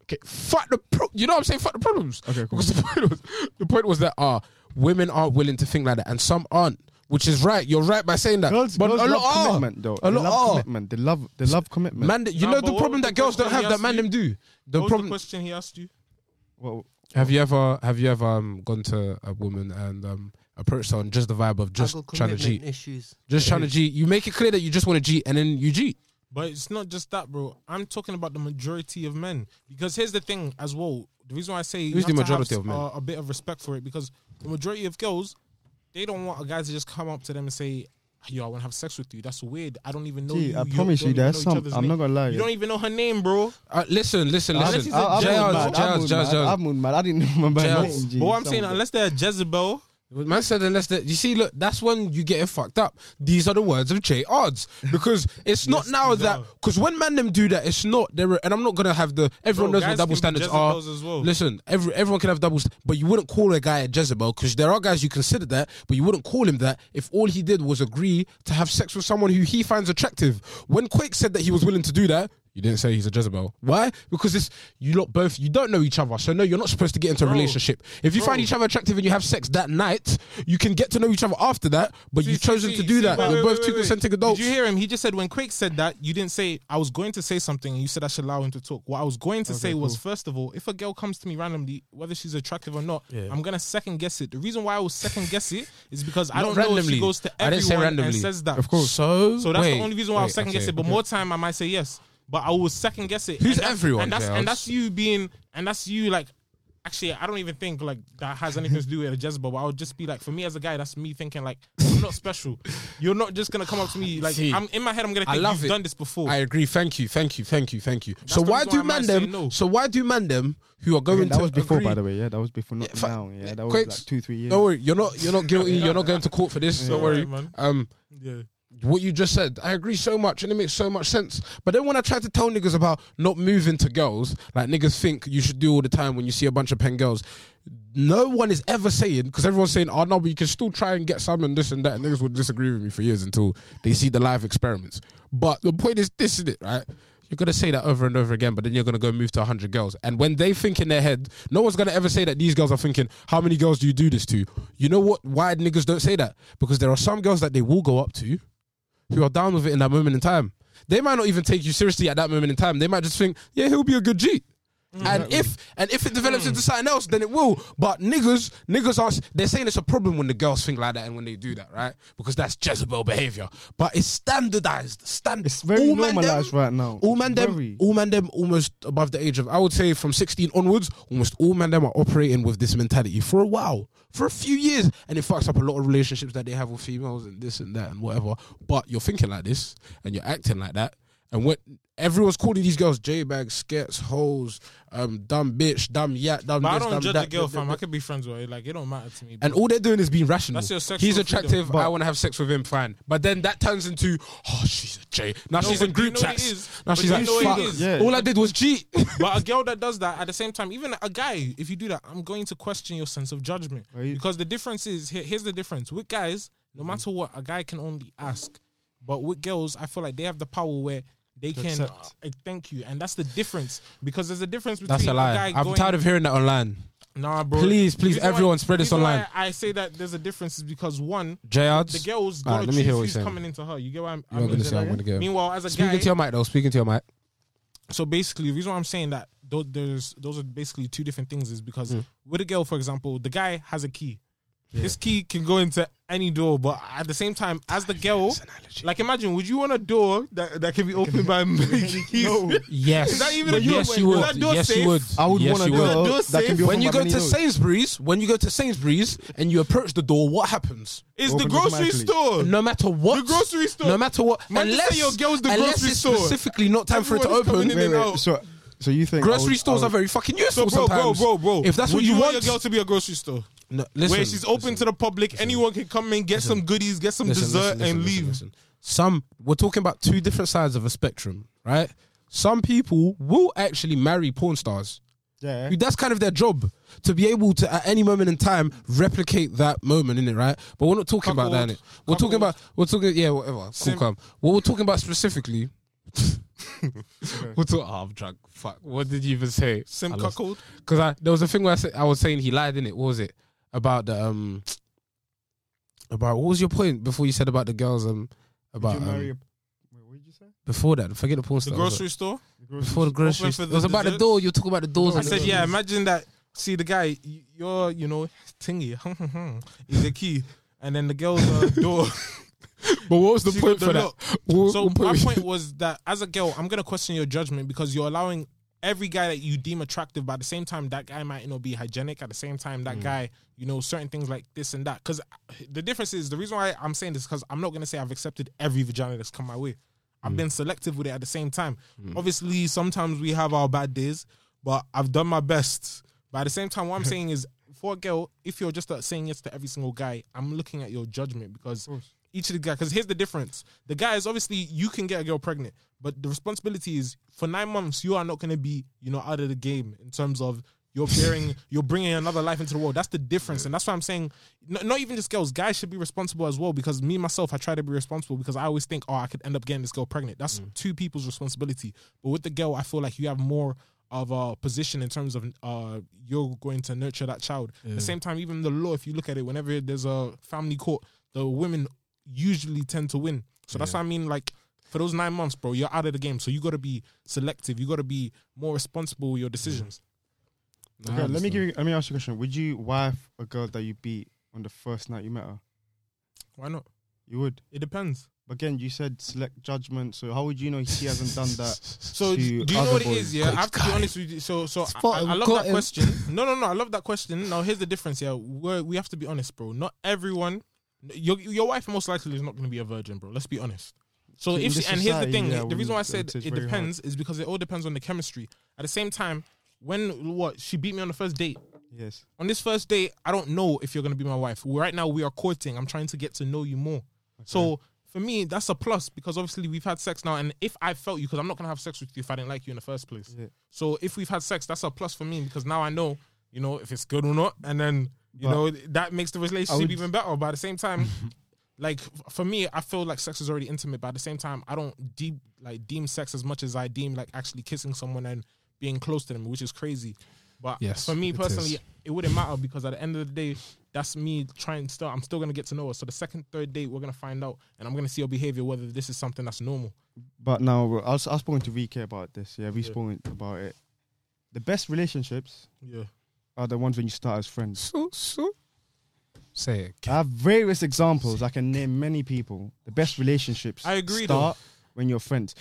okay, fuck the pro- you know what I'm saying? Fuck the problems. Okay, cool. Because the point was the point was that uh women aren't willing to think like that and some aren't. Which is right. You're right by saying that. Girls, but girls a love lot are. commitment, though. A they lot love are. commitment. They love, they love commitment. Man, you Nah, know the problem that girls don't have that man them do. The what was problem the question he asked you? well, Have you ever have you ever um, gone to a woman and um, approached her on just the vibe of just I got trying to commitment cheat, issues. just trying to cheat? You make it clear that you just want to cheat, and then you cheat. But it's not just that, bro. I'm talking about the majority of men. Because here's the thing as well. The reason why I say you Who's have the to have majority of men? uh, a bit of respect for it because the majority of girls, they don't want a guy to just come up to them and say, "Yo, I want to have sex with you." That's weird. I don't even know gee, you. I You promise you, even there's some. I'm name. not gonna lie. You don't even know her name, bro. Uh, listen, listen, Unless listen. he's a I'm Jazz, moon Jazz, mad. Jazz, I'm moon Jazz, mad. I'm mad. I didn't know my Jazz. name. But what I'm saying, unless they're Jezebel, Man said unless that you see, look, that's when you get it fucked up. These are the words of J odds because it's not Yes, now these that because when man them do that, it's not there. And I'm not gonna have the everyone Bro, knows what double standards are. As well. Listen, every everyone can have double, st- but you wouldn't call a guy a Jezebel because there are guys you consider that, but you wouldn't call him that if all he did was agree to have sex with someone who he finds attractive. When Quake said that he was willing to do that. You didn't say he's a Jezebel. Why? Because it's you lot both you don't know each other, so no, you're not supposed to get into a relationship. If you bro. find each other attractive and you have sex that night, you can get to know each other after that. But See, you've chosen see, to do see, that. wait, You're wait, both wait, two consenting adults. Did you hear him? He just said when Quake said that, you didn't say I was going to say something and you said I should allow him to talk. What I was going to say was first of all, if a girl comes to me randomly, whether she's attractive or not, Yeah. I'm gonna second guess it. The reason why I will second guess it is because I don't know if randomly. she goes to I didn't say everyone and randomly. says that. Of course. So, So that's wait, the only reason why I'll second guess it. But more time I might say yes. But I will second guess it. Who's and that's- everyone, And that's and that's you being and that's you like. Actually, I don't even think like that has anything to do with a Jezebel. But I would just be like, for me as a guy, that's me thinking like, I'm not special. You're not just gonna come up to me like, See, I'm in my head. I'm gonna I think love you've it. done this before. I agree. Thank you. Thank you. Thank you. Thank you. so the why reason do why I might man say them? no. So why do man them who are going Okay, that to was before, agree- by the way. Yeah, that was before, not Yeah, fa- now. Yeah, that was Quakes, like two, three years. Don't worry. You're not. You're not guilty. You're not going to court for this. Don't worry. man. Um, yeah. What you just said, I agree so much, and it makes so much sense. But then when I try to tell niggas about not moving to girls, like niggas think you should do all the time when you see a bunch of pen girls, no one is ever saying because everyone's saying, "Oh no, but you can still try and get some and this and that." And niggas would disagree with me for years until they see the live experiments. But the point is, this is it, right? You're gonna say that over and over again, but then you're gonna go move to 100 girls. And when they think in their head, no one's gonna ever say that these girls are thinking, "How many girls do you do this to?" You know what? Why niggas don't say that? Because there are some girls that they will go up to who are down with it in that moment in time. They might not even take you seriously at that moment in time. They might just think, yeah, he'll be a good G. Mm. And if and if it develops into mm. something else, then it will. But niggas, niggas are they're saying it's a problem when the girls think like that and when they do that, right? Because that's Jezebel behavior. But it's standardized. Stand It's very all man them- normalized right now. all man them, all man them, almost above the age of I would say from sixteen onwards, almost all man them are operating with this mentality for a while, for a few years, and it fucks up a lot of relationships that they have with females and this and that and whatever. But you're thinking like this and you're acting like that, and what everyone's calling these girls J bags, skets, hoes, um, dumb bitch, dumb yat, dumb. But I don't dumb judge that, a girl, that, fam. that. I could be friends with her. Like it don't matter to me. And all they're doing is being rational. That's your sexual He's attractive. But- I want to have sex with him. Fine. But then that turns into, oh, she's a J. Now No, she's in do you group know chats. Now But she's do like, you know what it fuck. Yeah. All I did was cheat. But a girl that does that at the same time, even a guy, if you do that, I'm going to question your sense of judgment. Right. Because the difference is here, here's the difference. With guys, no matter what, a guy can only ask. But with girls, I feel like they have the power where they To can accept. uh, thank you. And that's the difference. Because there's a difference between That's a guy lie. I'm tired of hearing that online. Nah, bro. Please, please, The reason everyone spread the this reason why online. I say that there's a difference is because one, Jayards. the girl's Alright, gonna let me choose hear what you're who's saying. coming into her. You get what I'm, You're I not gonna say I'm gonna get. Meanwhile, as a Speaking guy, to your mic though. Speaking to your mic. so basically, the reason why I'm saying that those, there's those are basically two different things is because Mm. with a girl, for example, the guy has a key. His key can go into any door, but at the same time, as the girl, like imagine, would you want a door that, that can be opened by keys? No. Yes. Is that even a yes, door? you would. that door Yes, you would. I would yes, want a you would. Door that can be safe? When you go to doors. Sainsbury's, when you go to Sainsbury's and you approach the door, what happens? It's the grocery store. No matter what, The grocery store. No matter what, Man, unless your girl's the unless grocery it's store. specifically not time for it to open. Wait, wait, so, so you think Grocery stores are very fucking So, useful bro, bro, sometimes. bro, bro. If that's would what you, want want, your girl to be a grocery store, no, listen, where she's open to the public, anyone can come in, get some goodies, get some listen, dessert, listen, listen, and listen, leave. listen. Some we're talking about two different sides of a spectrum, right? Some people will actually marry porn stars. Yeah. That's kind of their job to be able to, at any moment in time, replicate that moment in it, right? But we're not talking about that. Cuckold. Innit? We're talking Cuckold. about, we're talking, yeah, whatever. Cool, Sim- calm. What we're talking about specifically. We're talking. Oh, I'm drunk. Fuck. What did you even say? Sim cuckold. Because I there was a thing where I, said, I was saying he lied in it. What was it about the um about what was your point before you said about the girls um about you marry um, a- wait, what did you say? before that forget the porn The star grocery store. before the grocery Open for it the was about the desserts? door you were talking about the doors I and the said, yeah, imagine that. See, the guy, y- you're, you know, tingy, is the key. And then the girl's uh, door. but what was the She point got for the that. What- So my point was that as a girl, I'm gonna question your judgment because you're allowing every guy that you deem attractive, but at the same time, that guy might not be hygienic. At the same time, Mm. that guy, you know, certain things like this and that. Because the difference is the reason why I'm saying this because I'm not gonna say I've accepted every vagina that's come my way. Mm. I've been selective with it at the same time. Obviously, sometimes we have our bad days, but I've done my best. But at the same time, what I'm saying is, for a girl, if you're just saying yes to every single guy, I'm looking at your judgment because each of the guys. Because here's the difference: the guys, obviously, you can get a girl pregnant, but the responsibility is for nine months, you are not going to be, you know, out of the game in terms of you're bearing, you're bringing another life into the world. That's the difference, and that's why I'm saying, n- not even just girls, guys should be responsible as well. Because me myself, I try to be responsible because I always think, oh, I could end up getting this girl pregnant. That's two people's responsibility. But with the girl, I feel like you have more of a position in terms of uh you're going to nurture that child. At the same time, even the law, if you look at it, whenever there's a family court, the women usually tend to win. So that's what I mean. Like for those nine months, bro, you're out of the game. So you got to be selective. You got to be more responsible with your decisions. Nah, I Okay, let me give you, let me ask you a question. Would you wife a girl that you beat on the first night you met her? Why not? You would. It depends. again, you said select judgment. So how would you know he hasn't done that? So to do you know what it boys. is? Yeah, I have to be honest with you. So, so I, Spot I, I love that him. question. No, no, no. I love that question. Now, here's the difference. Yeah, We're, we have to be honest, bro. Not everyone. Your your wife most likely is not going to be a virgin, bro. Let's be honest. So In if she, and here's the thing, yeah, the reason why I said it very hard. depends is because it all depends on the chemistry. At the same time, when what she beat me on the first date. Yes. On this first date, I don't know if you're gonna be my wife. Right now, we are courting. I'm trying to get to know you more. So for me, that's a plus because obviously we've had sex now, and if I felt you, because I'm not gonna have sex with you if I didn't like you in the first place. Yeah. So if we've had sex, that's a plus for me because now I know, you know, if it's good or not, and then you But know that makes the relationship would- even better. But at the same time, like for me, I feel like sex is already intimate. But at the same time, I don't deem like deem sex as much as I deem like actually kissing someone and being close to them, which is crazy. But Yes, for me personally, is. it wouldn't matter because at the end of the day, that's me trying to still. I'm still gonna get to know her. So the second, third date, we're gonna find out, and I'm gonna see her behavior whether this is something that's normal. But now I was, I was spoken to VK about this. Yeah, we Yeah. spoken about it. The best relationships Yeah. Are the ones when you start as friends. So, so. Say it. I have various examples. I can name many people. The best relationships I agree, start when you're friends.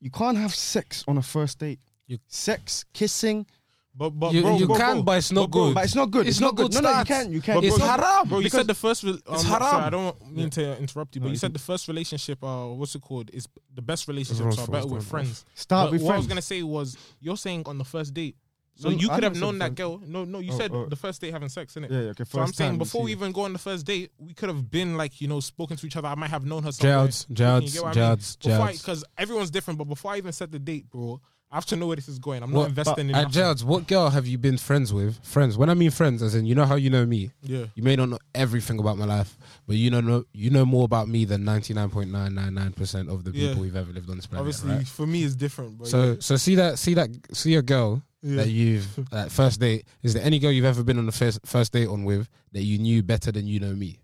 You can't have sex on a first date. You- sex, kissing, But but You, bro, you bro, can, bro, but it's not bro, good. but it's not good. It's It's, not not good. good No, no, you start. can't. You can't. But It's bro, haram. Bro, you said the first. Re- um, it's Sorry. I don't mean to interrupt you, but No, you you said the first relationship. Uh, what's it called? Is the best relationships Everyone's are better with friends. Start But with what I was friends. gonna say was, you're saying on the first date. So you I could have known that girl. No, no, you Oh, said oh. the first date having sex, innit? Yeah, yeah. Okay. First So I'm saying before we even go on the first date, we could have been like you know spoken to each other. I might have known her. somewhere. Jads, Jads, Jads. Because everyone's different. But before I even set the date, bro, I have to know where this is going. I'm What- not investing in At nothing. Jads, what girl have you been friends with? Friends. When I mean friends, as in you know how you know me. Yeah. You may not know everything about my life, but you know, know you know more about me than ninety nine point nine nine nine percent of the Yeah. people who've ever lived on this planet. Obviously, right? for me, it's different. But So so see that see that see a girl yeah. that you've that first date. Is there any girl you've ever been on the first first date on with that you knew better than you know me?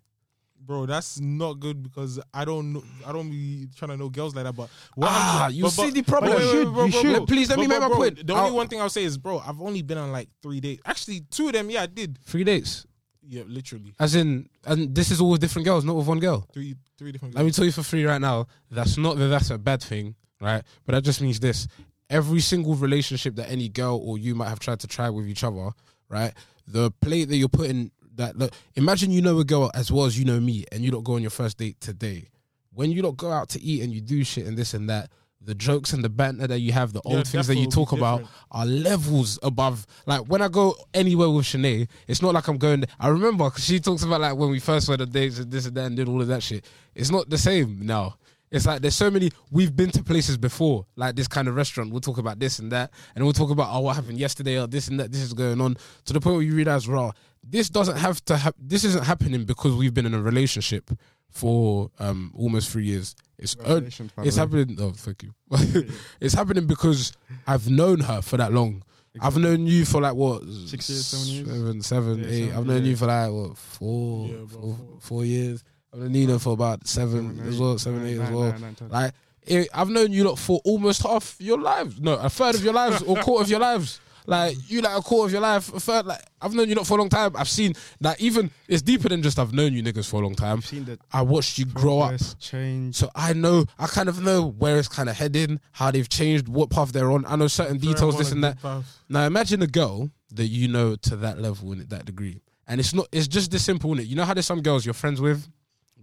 bro, that's not good because I don't know. I don't be trying to know girls like that. But what Ah, you but- see but- the problem. but You should, bro, you bro, should. bro. Please let me make my point. The only I'll- one thing I'll say is, bro, I've only been on like three dates. Actually, two of them, yeah, I did. Three dates, Yeah, literally as in, and this is all with different girls, not with one girl. three, three different. Let me tell you for free right now. That's not that that's a bad thing, right? But that just means this: every single relationship that any girl or you might have tried to try with each other, right? The plate that you're putting that look, imagine you know a girl as well as you know me, and you don't go on your first date today. When you don't go out to eat and you do shit and this and that, the jokes and the banter that you have, the Yeah, old things that you talk about are levels above. Like when I go anywhere with Shanae, it's not like I'm going. I remember 'cause she talks about like when we first went on dates and this and that and did all of that shit. It's not the same now. It's like there's so many. We've been to places before, like this kind of restaurant. We'll talk about this and that, and we'll talk about oh what happened yesterday or this and that. This is going on to the point where you realize, raw. This doesn't have to. Ha- this isn't happening because we've been in a relationship for um almost three years. It's Congratulations, by the it's happening. Oh, thank you. it's happening because I've known her for that long. I've known you for like what Six years, seven years? seven, seven, Yeah, eight. seven, I've known yeah. you for like what four, Yeah, four, four. four years. I've known Nina for about seven, Seven, as well, seven, nine, eight as nine, well. nine. Like it, I've known you lot for almost half your lives. No, a third of your lives or quarter of your lives. Like you like a quarter of your life, a third. Like I've known you lot for a long time. I've seen that even it's deeper than just I've known you niggas for a long time. I've seen the I watched you grow up. change. So I know, I kind of know where it's kind of heading, how they've changed, what path they're on. I know certain details, this and that. path. Now imagine a girl that you know to that level and at that degree, and it's not. It's just this simple, is it? You know how there's some girls you're friends with.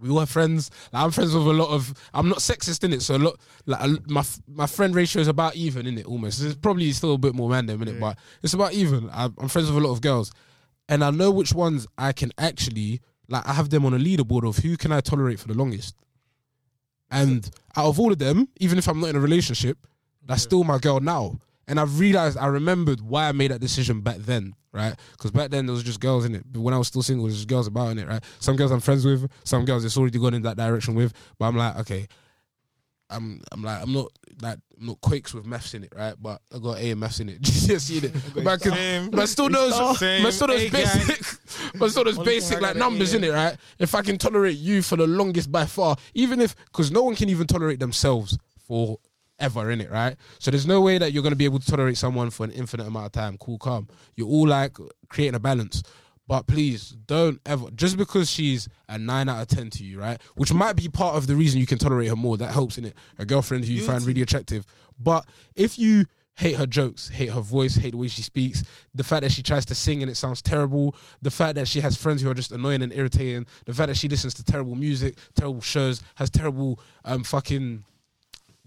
We all have friends. Like, I'm friends with a lot of. I'm not sexist in it, so a lot. Like a, my my friend ratio is about even in it almost. It's probably still a bit more random in it, Yeah. but it's about even. I, I'm friends with a lot of girls, and I know which ones I can actually like. I have them on a leaderboard of who can I tolerate for the longest. And out of all of them, even if I'm not in a relationship, that's Yeah. still my girl now. And I've realized, I remembered why I made that decision back then, right? Because back then there was just girls in it. But when I was still single, there's just girls about in it, right? Some girls I'm friends with, some girls it's already gone in that direction with. But I'm like, okay, I'm I'm like I'm not like I'm not quakes with maths in it, right? But I got A in maths in it. Just see it. But I can- but still knows, but still knows basic, but still knows basic like numbers in it, right? If I can tolerate you for the longest by far, even if because no one can even tolerate themselves for ever in it, right? So there's no way that you're gonna be able to tolerate someone for an infinite amount of time. Cool, calm. You're all like creating a balance. But please don't ever just because she's a nine out of ten to you, right? Which might be part of the reason you can tolerate her more. That helps in it. A girlfriend who you find really attractive. But if you hate her jokes, hate her voice, hate the way she speaks, the fact that she tries to sing and it sounds terrible, the fact that she has friends who are just annoying and irritating, the fact that she listens to terrible music, terrible shows, has terrible um fucking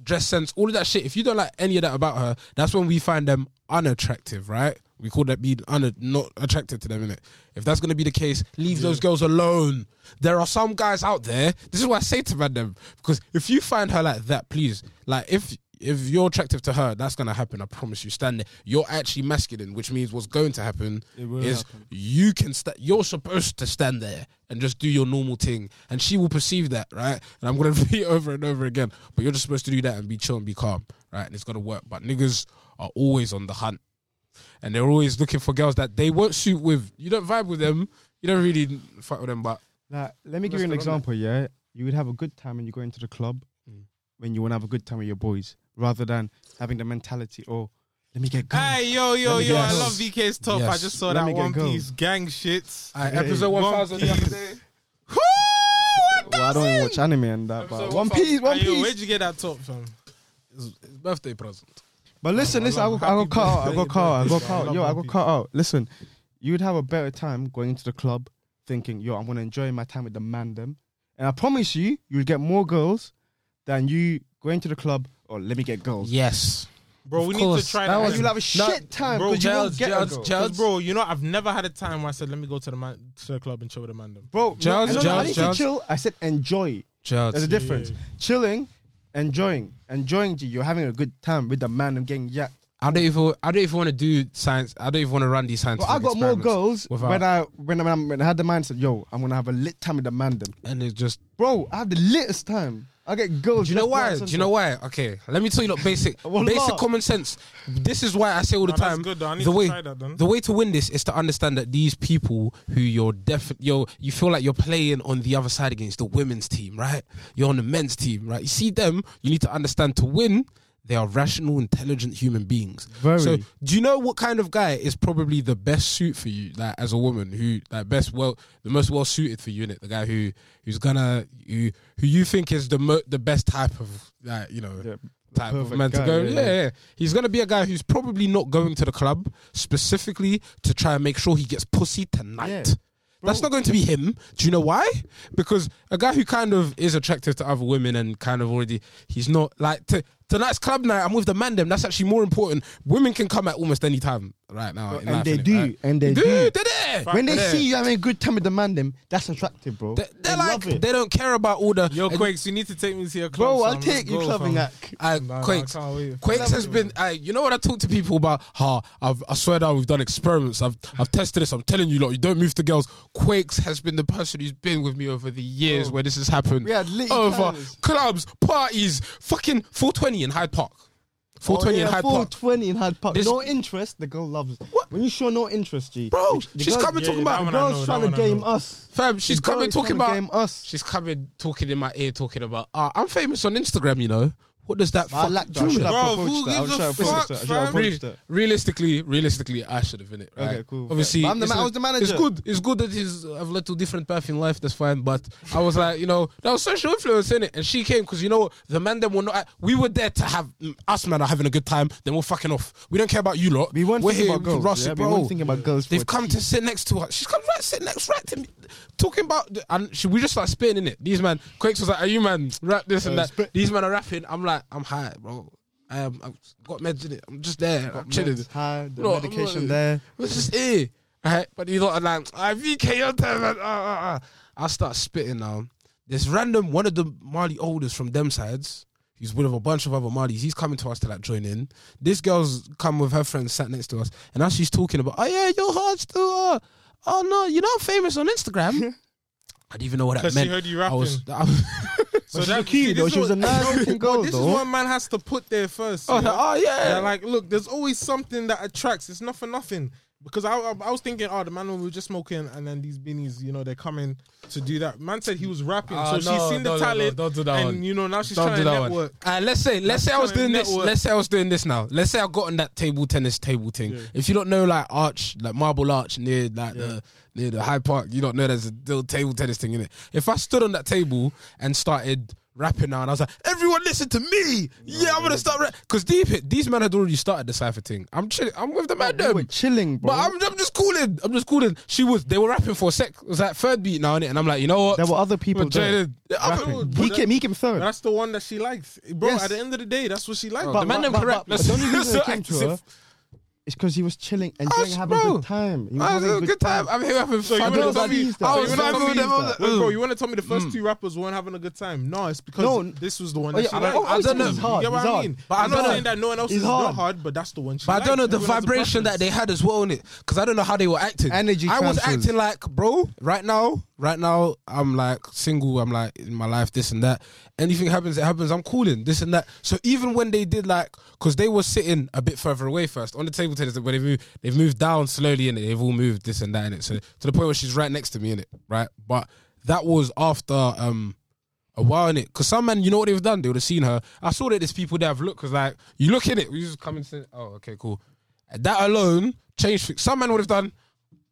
dress sense, all of that shit. If you don't like any of that about her, that's when we find them unattractive, right? We call that being un- not attracted to them, innit? If that's gonna be the case, leave those girls alone. There are some guys out there. This is what I say to them because if you find her like that, please, like if if you're attractive to her, that's gonna happen. I promise you. Stand there. You're actually masculine, which means what's going to happen is happen. you can sta You're supposed to stand there and just do your normal thing, and she will perceive that, right? And I'm gonna repeat over and over again. But you're just supposed to do that and be chill and be calm, right? And it's gonna work. But niggas are always on the hunt, and they're always looking for girls that they won't suit with. You don't vibe with them. You don't really fight with them, but Like, let me give you an example. Yeah, you would have a good time when you go into the club Mm. when you want to have a good time with your boys, rather than having the mentality, oh, let me get girls. Hey yo yo yo! get I love VK's top. I just saw Let that get One girls. Piece gang shit. Hey, episode One one thousand the other Piece. day. Well, I don't even watch anime and that, but Episode One 1000. Piece, One Hey, yo, Piece. where'd you get that top from? It's it's birthday present. But listen, I listen, I love got, I got cut out, I Birthday, got cut out, I got birthday, cut out. Yo, I One got cut out. Listen, you would have a better time going into the club thinking, yo, I'm gonna enjoy my time with the man them. And I promise you, you'll get more girls than you going to the club, oh, let me get girls. Yes, Bro, Of we need course. to try That that. was you'll have a shit time bro, because you won't Gerald's- get a Gerald's- girl. Gerald's- 'Cause, bro, you know, I've never had a time where I said, "Let me go to the man to the club and chill with the man." Them. Bro, Gerald's- no, no, no, I Gerald's- didn't say chill. I said enjoy. Gerald. There's a difference. yeah. Chilling, enjoying, enjoying. G, you're having a good time with the man and getting yacked. I don't even. I don't even want to do science. I don't even want to run these science. But I got more girls without- when I when I, when I had the mindset, yo, I'm gonna have a lit time with the man them. and it's just. Bro, I have the litest time. I get girls. Do you know why? Do you know why? Okay, let me tell you, look, basic, basic common sense. This is why I say all the Nah, that's time. good. I need the to way, try that then. the way to win this is to understand that these people who you're def, you're, you feel like you're playing on the other side against the women's team, right? You're on the men's team, right? You see them, you need to understand to win. They are rational, intelligent human beings. Very. So, do you know what kind of guy is probably the best suit for you, like as a woman, who like best well, the most well suited for you, innit? The guy who who's gonna who who you think is the mo- the best type of like you know Yeah, type of perfect man to go. yeah, Yeah, yeah. yeah, he's gonna be a guy who's probably not going to the club specifically to try and make sure he gets pussy tonight. Yeah. That's not going to be him. Do you know why? Because a guy who kind of is attractive to other women and kind of already, he's not like to, tonight's club night. I'm with the man. Them. That's actually more important. Women can come at almost any time right now. in and life, they do, Right? and they do. do. They're there. When they They're see you having a good time with the man them, that's attractive, bro. They, they're They like love it. they don't care about all the Yo, Quakes, you need to take me to your club. Bro, I'll take you go, clubbing fam. at. Uh, Nah, nah, I Quakes. can't. Quakes has been, uh, you know what I talk to people about? Ha, I've, I swear that we've done experiments. I've, I've tested this. I'm telling you, lot, you don't move to girls. Quakes has been the person who's been with me over the years Bro. where this has happened. We had lit over times. clubs, parties, fucking 420 in Hyde Park. 420 oh, yeah, in Hyde Park. 420 in Hyde Park. This- no interest, the girl loves. What? When you show no interest, G. Bro, the she's girl- coming yeah, talking about, that The girl's know, trying to game us. fam, she's coming talking about, game us. she's coming talking in my ear, talking about, ah, I'm famous on Instagram, you know. What does that I fuck like do? that. Should have Bro, approached who that. I gives should a approached fuck, that. I fam? approached Re- that. realistically, realistically, I should have been it. Right? Okay, cool. Obviously, But I'm the it's man- a- I was the manager. It's good. It's good that he's I've led to different path in life. That's fine. But I was like, you know, that was social influence in it, and she came because you know the man them were not. We were there to have mm, us man are having a good time. Then we're fucking off. We don't care about you lot. We weren't we're thinking here about girls. Russ yeah? it, We bro. weren't thinking about girls. They've come tea. to sit next to us. She's come right, sit next right to me, talking about, the, and she, we just start spitting in it. These man, Quakes was like, "Are you man rap this and Uh, that?" spit. These man are rapping. I'm like, I'm high, bro. I am. I've got meds in it. I'm just there. I'm chilling. High, the No, medication no. there. It's just here. Right? But you lot are like, I VK your time, man. Ah. I start spitting now. This random one of the Mali olders from them sides. He's with a bunch of other Malis. He's coming to us to like join in. This girl's come with her friends, sat next to us, and as she's talking about, oh yeah, your heart's still. Oh no, you're not famous on Instagram. I didn't even know what that Because she meant. heard you I was. I was So But she that cute, see, though. this She was is a what- nice looking girl, This though. is what man has to put there first. oh, yeah? oh yeah. They're like, look, there's always something that attracts. It's not for nothing. Because I, I, I was thinking, oh, the man we were just smoking, and then these beanies, you know, they're coming to do that. Man said he was rapping, Ah, so she's seen no, the no, no, talent, don't do that and one. you know now she's Don't trying do to that one. network. Uh, let's say let's say I was doing to this. network. Let's say I was doing this now. Let's say I got on that table tennis table thing. Yeah. If you don't know like arch, like marble arch near like the near the Hyde Park, you don't know there's a little table tennis thing in it. If I stood on that table and started rapping now, and I was like, everyone listen to me. yeah, I'm gonna start rap because deep hit. These men had already started the cipher thing. I'm chilling. I'm with the man. We were chilling, bro. But I'm, I'm just cooling. I'm just cooling. She was. They were rapping for a sec. It was like third beat now, innit? And I'm like, you know what? there were other people there. jaded. Yeah, I'm- rapping. He came, he came third. That's the one that she likes, bro. Yes. At the end of the day, that's what she likes. the man them correct. But, Let's- the only reason so came to her is because he was chilling, and Oh, having a good time. He was I was having having a good time. I'm here having So you fun. wanna with tell everybody. me- I So was mm. you wanna vibing tell with me them. I was that. like, Wait, bro, you want to tell me the first mm. two rappers weren't having a good time? No, it's because No. this was the one. Oh, that yeah, she I liked. don't- I don't know. You It's get what I mean? But I I'm don't know. saying that no one else It's is hard. not hard, but that's the one she But I don't know the Everyone vibration that they had as well in it, because I don't know how they were acting. Energy I was acting like, bro. Right now, right now, I'm like single. I'm like in my life, this and that. Anything happens, it happens. I'm cooling this and that. So even when they did like, because they were sitting a bit further away first on the table tennis, where they moved, they've moved down slowly in it. They've all moved this and that in it. So to the point where she's right next to me in it, right? But that was after um a while in it. Because some men, you know what they've done? They would have seen her. I saw that there's people that have looked, because like, you look in it, you just come and say, oh, okay, cool. That alone changed. Some men would have done,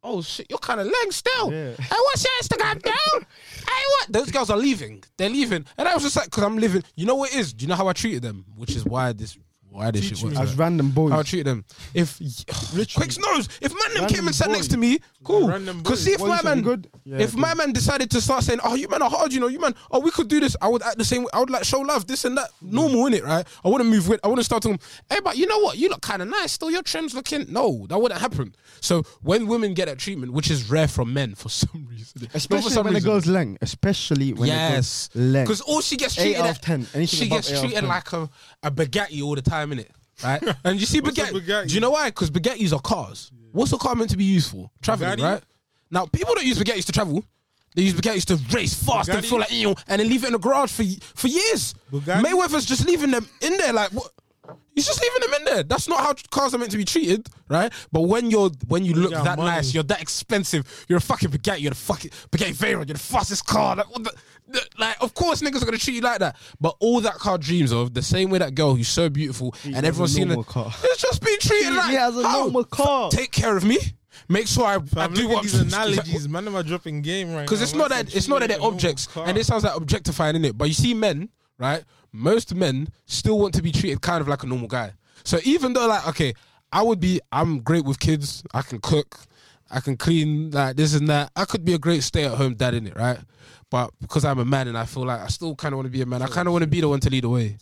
oh shit, you're kind of lang still. Yeah. Hey, what's your Instagram now? hey, what? Those girls are leaving. They're leaving. And I was just like, because I'm living. You know what it is? Do you know how I treated them? Which is why this why this shit me. As random boys. I'll treat them. If Quicks knows, if man them came and sat next to me, cool. Random Because see if What you my said, man, good? Yeah, if my man decided to start saying, "Oh, you man are hard," you know, you man, oh, we could do this. I would act the same. way. I would like show love, this and that, normal mm. in it, right? I wouldn't move with. I wouldn't start talking. Hey, but you know what? You look kind of nice. Still, your trim's looking. No, that wouldn't happen. So when women get that treatment, which is rare from men for some reason, not for Especially some when reason. it goes leng. Especially when yes, it goes leng. because all she gets Eight treated out at- of 10. Anything she above gets eight out of treated 10. like a, a Bugatti all the time, innit? Right? And you see Bugatti, Bugatti? Do you know why? Because Bugattis are cars. What's a car meant to be used for? Traveling, Bugatti? right? Now, people don't use Bugattis to travel. They use Bugattis to race fast and feel like, you know, and then leave it in the garage for for years. Mayweather's just leaving them in there like, what? He's just leaving them in there. That's not how cars are meant to be treated, right? But when you're when you look got that money. nice, you're that expensive, you're a fucking Bugatti, you're the fucking Bugatti Veyron, you're the fastest car. Like, what the, the- like, of course, niggas are gonna treat you like that. But all that car dreams of, the same way that girl who's so beautiful and a everyone's seen it, normal car. it's just being treated Treat like me as a how? normal car. Take care of me. Make sure I, I Fam, do at what these analogies. Man, am I dropping game right because it's not that it's not that they're treat me like a normal objects, car. and it sounds like objectifying in it. But you see, men, right? Most men still want to be treated kind of like a normal guy. So even though, like, okay, I would be, I'm great with kids. I can cook, I can clean, like this and that. I could be a great stay-at-home dad in it, right? But because I'm a man and I feel like I still kind of want to be a man, I kind of want to be the one to lead the way.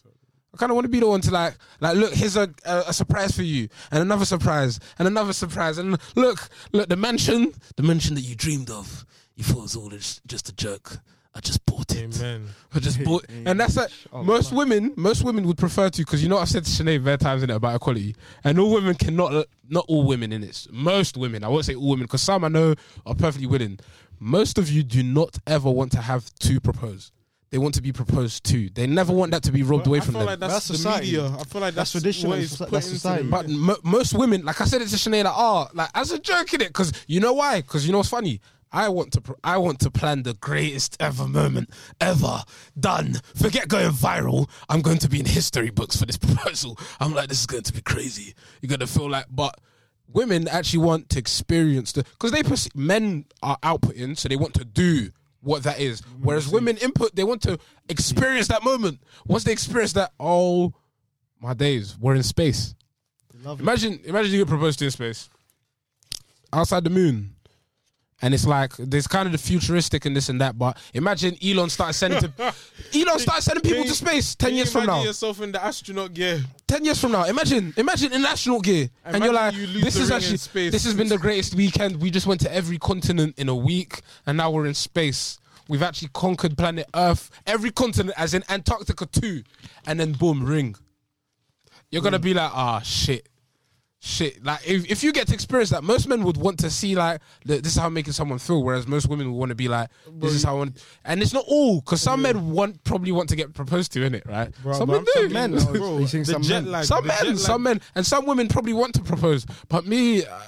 I kind of want to be the one to like, like, look, here's a, a a surprise for you, and another surprise, and another surprise, and look, look, the mansion, the mansion that you dreamed of, you thought was all just, just a joke. I just bought it. Amen. I just bought, and that's like Oh, most women. Most women would prefer to because you know I've said to Sinead bare times in it about equality, and all women cannot. Not all women in it. Most women, I won't say all women, because some I know are perfectly willing. Most of you do not ever want to have to propose. They want to be proposed to. They never want that to be robbed But away I from feel them. like that's, That's the society. media. I feel like That's that's, tradition what it's put that's society. the But media. mo most women, like I said it to Sinead, like, oh, like as a joke in it, because you know why? Because you know what's funny. I want to, pr- I want to plan the greatest ever moment ever done. Forget going viral. I'm going to be in history books for this proposal. I'm like, this is going to be crazy. You're gonna feel like, but women actually want to experience the, because they perceive, men are outputting, so they want to do what that is. Mm-hmm. Whereas women input, they want to experience that moment. Once they experience that, oh my days, we're in space. Lovely. Imagine, imagine you get proposed to in space, outside the moon, and it's like there's kind of the futuristic and this and that. But imagine Elon started sending to Elon started sending people to space ten years from now. yourself in the astronaut gear. Ten years from now, imagine, imagine in astronaut gear, and you're like, you lose this the is ring in actually, space. this has been the greatest weekend. We just went to every continent in a week, and now we're in space. We've actually conquered planet Earth, every continent, as in Antarctica too, and then boom, ring. You're gonna be like, ah, shit, shit. Like if, if you get to experience that, most men would want to see like this is how I'm making someone feel, whereas most women would want to be like, this is how I want. And it's not all because some men want probably want to get proposed to in it, right? Bro, some men do. Men, bro, you think the some men- lag, Some men, lag- some men, and some women probably want to propose, but me, uh,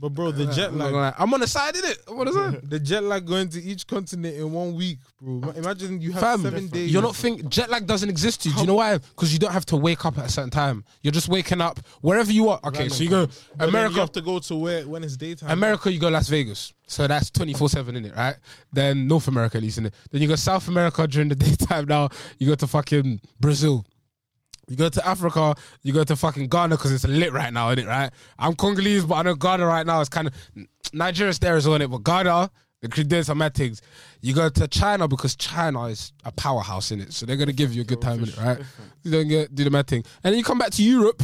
But bro, the jet lag. I'm on the side in it. What is that? the jet lag going to each continent in one week, bro. Imagine you have Fam, seven days. you're not think jet lag doesn't exist to you. Do you know why? Because you don't have to wake up at a certain time. You're just waking up wherever you are. Okay, so you go But America. You have to go to where when it's daytime. America, you go Las Vegas. So that's 24 7 in it, right? Then North America, at least in it. Then you go South America during the daytime now. You go to fucking Brazil. You go to Africa, you go to fucking Ghana because it's lit right now, isn't it, right? I'm Congolese, but I know Ghana right now is kind of. Nigeria's there as well, innit? But Ghana, they're doing some mad things. You go to China because China is a powerhouse in it. So they're going to give you a good time in it, right? You don't get, do the mad thing. And then you come back to Europe,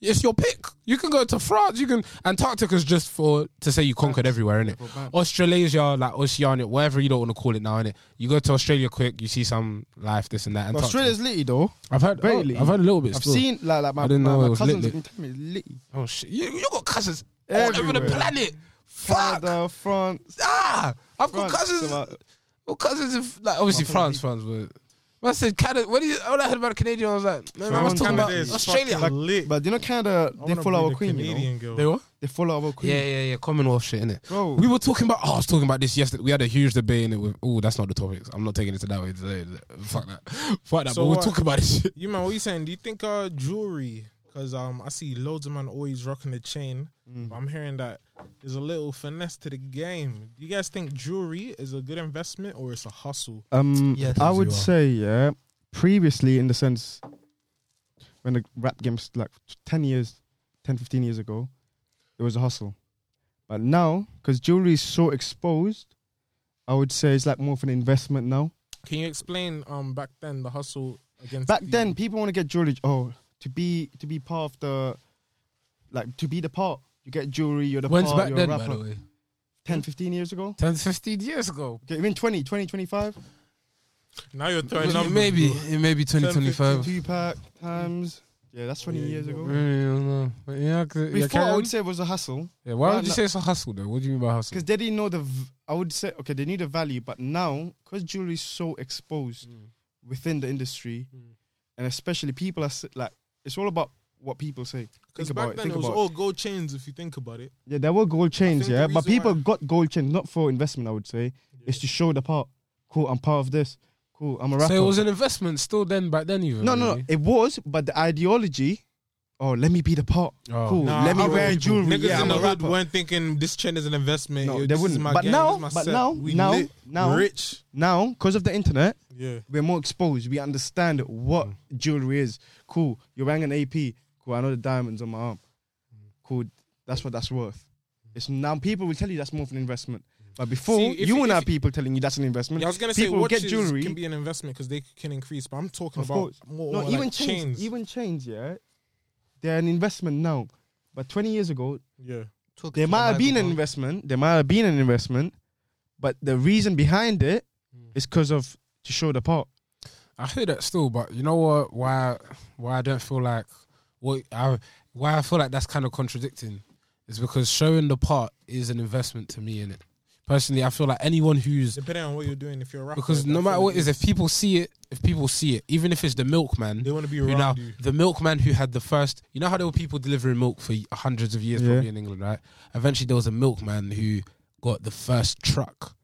it's your pick. You can go to France. You can Antarctica's just for to say you conquered everywhere, innit? Australasia, like Oceania, whatever you don't want to call it now, innit? You go to Australia quick, you see some life, this and that. Antarctica. Australia's litty though. I've heard, very oh, litty. I've heard a little bit. I've still. seen like like my, I didn't my, know my was cousins lit, been me litty. Oh shit! You, you got cousins all over the Everywhere. planet. Fuck! Canada, France, Ah, I've got cousins. so, uh, Well, cousins, of, like obviously France, France, but. I said Canada. What is all I heard about Canadian? I was like, man, I was talking about Canada is Australia. fucking lit. But you know Canada, I they follow our the queen. You know? Girl. They were. They follow our queen. Yeah, yeah, yeah. Commonwealth shit, innit? Bro, We were talking about. Oh, I was talking about this yesterday. We had a huge debate in it with. Oh, that's not the topic. I'm not taking it to that way today. Fuck that. Fuck that. So but we're what- talking about this shit. You man, what are you saying? Do you think uh jewelry? Because um, I see loads of man always rocking the chain. Mm. But I'm hearing that there's a little finesse to the game. Do you guys think jewelry is a good investment or it's a hustle? Um, Yes. I would say, yeah. Previously, in the sense, when the rap games like 10 years, 10, 15 years ago, it was a hustle. But now, because jewelry is so exposed, I would say it's like more of an investment now. Can you explain um back then the hustle against Back the- then, people want to get jewelry. Oh, to be to be part of the, like to be the part. You get jewelry. You're the When's part. back you're then, a by rapper. the way? 10, 15 years ago. 10, 15 years ago. Okay, even 20, 20, 25. now you're throwing numbers. maybe, bro. it may be 2025. Tupac times. Yeah, that's 20 Yeah, years ago. go. I don't know. But yeah, 'cause- yeah, Before, carry I on. would say it was a hustle. yeah, why would you say it's a hustle though? What do you mean by hustle? Because they didn't know the. V- I would say okay, they knew the value, but now because jewelry is so exposed Mm. within the industry, Mm. and especially people are like, it's all about what people say. Because Think back about it. then Think it was all gold chains. If you think about it, Yeah, there were gold chains, yeah, but people got gold chains not for investment. I would say it's to show the part. Cool, I'm part of this. Cool, I'm a rapper. So it was an investment still then, back then even. no, no, no, it was, but the ideology. Oh, let me be the part. Oh. Cool. Nah, let me other wear people- jewelry. Niggas yeah, in I'm the a hood rapper. weren't thinking this chain is an investment. No, Yo, they this is wouldn't. my But gang, now, this is my but set. now, we now, lit, now, rich. now, because of the internet, Yeah. we're more exposed. We understand what Mm. jewelry is. Cool. You're wearing an AP. Cool. I know the diamonds on my arm. Cool. That's what that's worth. It's now people will tell you that's more of an investment. But before, See, if you you- won't if you- people telling you that's an investment. Yeah, I was gonna say will watches get jewelry. can be an investment because they can increase, but I'm talking Of about course. more no, like even chains, chains. even chains, yeah, they're an investment now. But 20 years ago, yeah, Took there might have been an investment. There might have been an investment, but the reason behind it Mm. is because of to show the part. I hear that still, but you know what? Why? Why I don't feel like what I why I feel like that's kind of contradicting is because showing the part is an investment to me in it. Personally, I feel like anyone who's depending on what you're doing. If you're a rapper, because no matter all what it is, if people see it, if people see it, even if it's the milkman, they want to be who around now you. the milkman who had the first, you know how there were people delivering milk for hundreds of years Yeah. probably in England, right? Eventually, there was a milkman who got the first truck,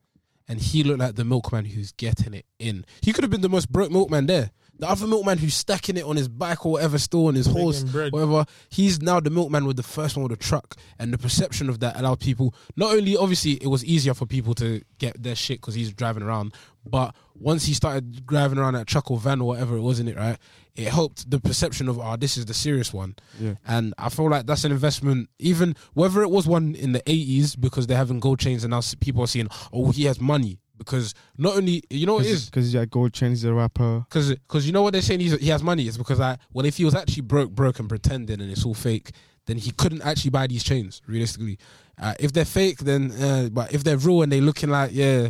and he looked like the milkman who's getting it in. He could have been the most broke milkman there. The other milkman who's stacking it on his bike or whatever, still on his horse, bread. whatever. He's now the milkman with the first one with the truck, and the perception of that allowed people. Not only, obviously, it was easier for people to get their shit because he's driving around, but once he started driving around that truck or van or whatever it was in it, right? It helped the perception of, oh, this is the serious one. Yeah. And I feel like that's an investment, even whether it was one in the 80s because they're having gold chains and now people are seeing, oh, he has money. Because not only, you know what it is? Because he's got gold chains, he's a rapper. Because cause you know what they're saying? He's, he has money. It's because I, well, if he was actually broke, broke and pretending and it's all fake, then he couldn't actually buy these chains, realistically. Uh, if they're fake, then, uh, but if they're real and they're looking like, yeah,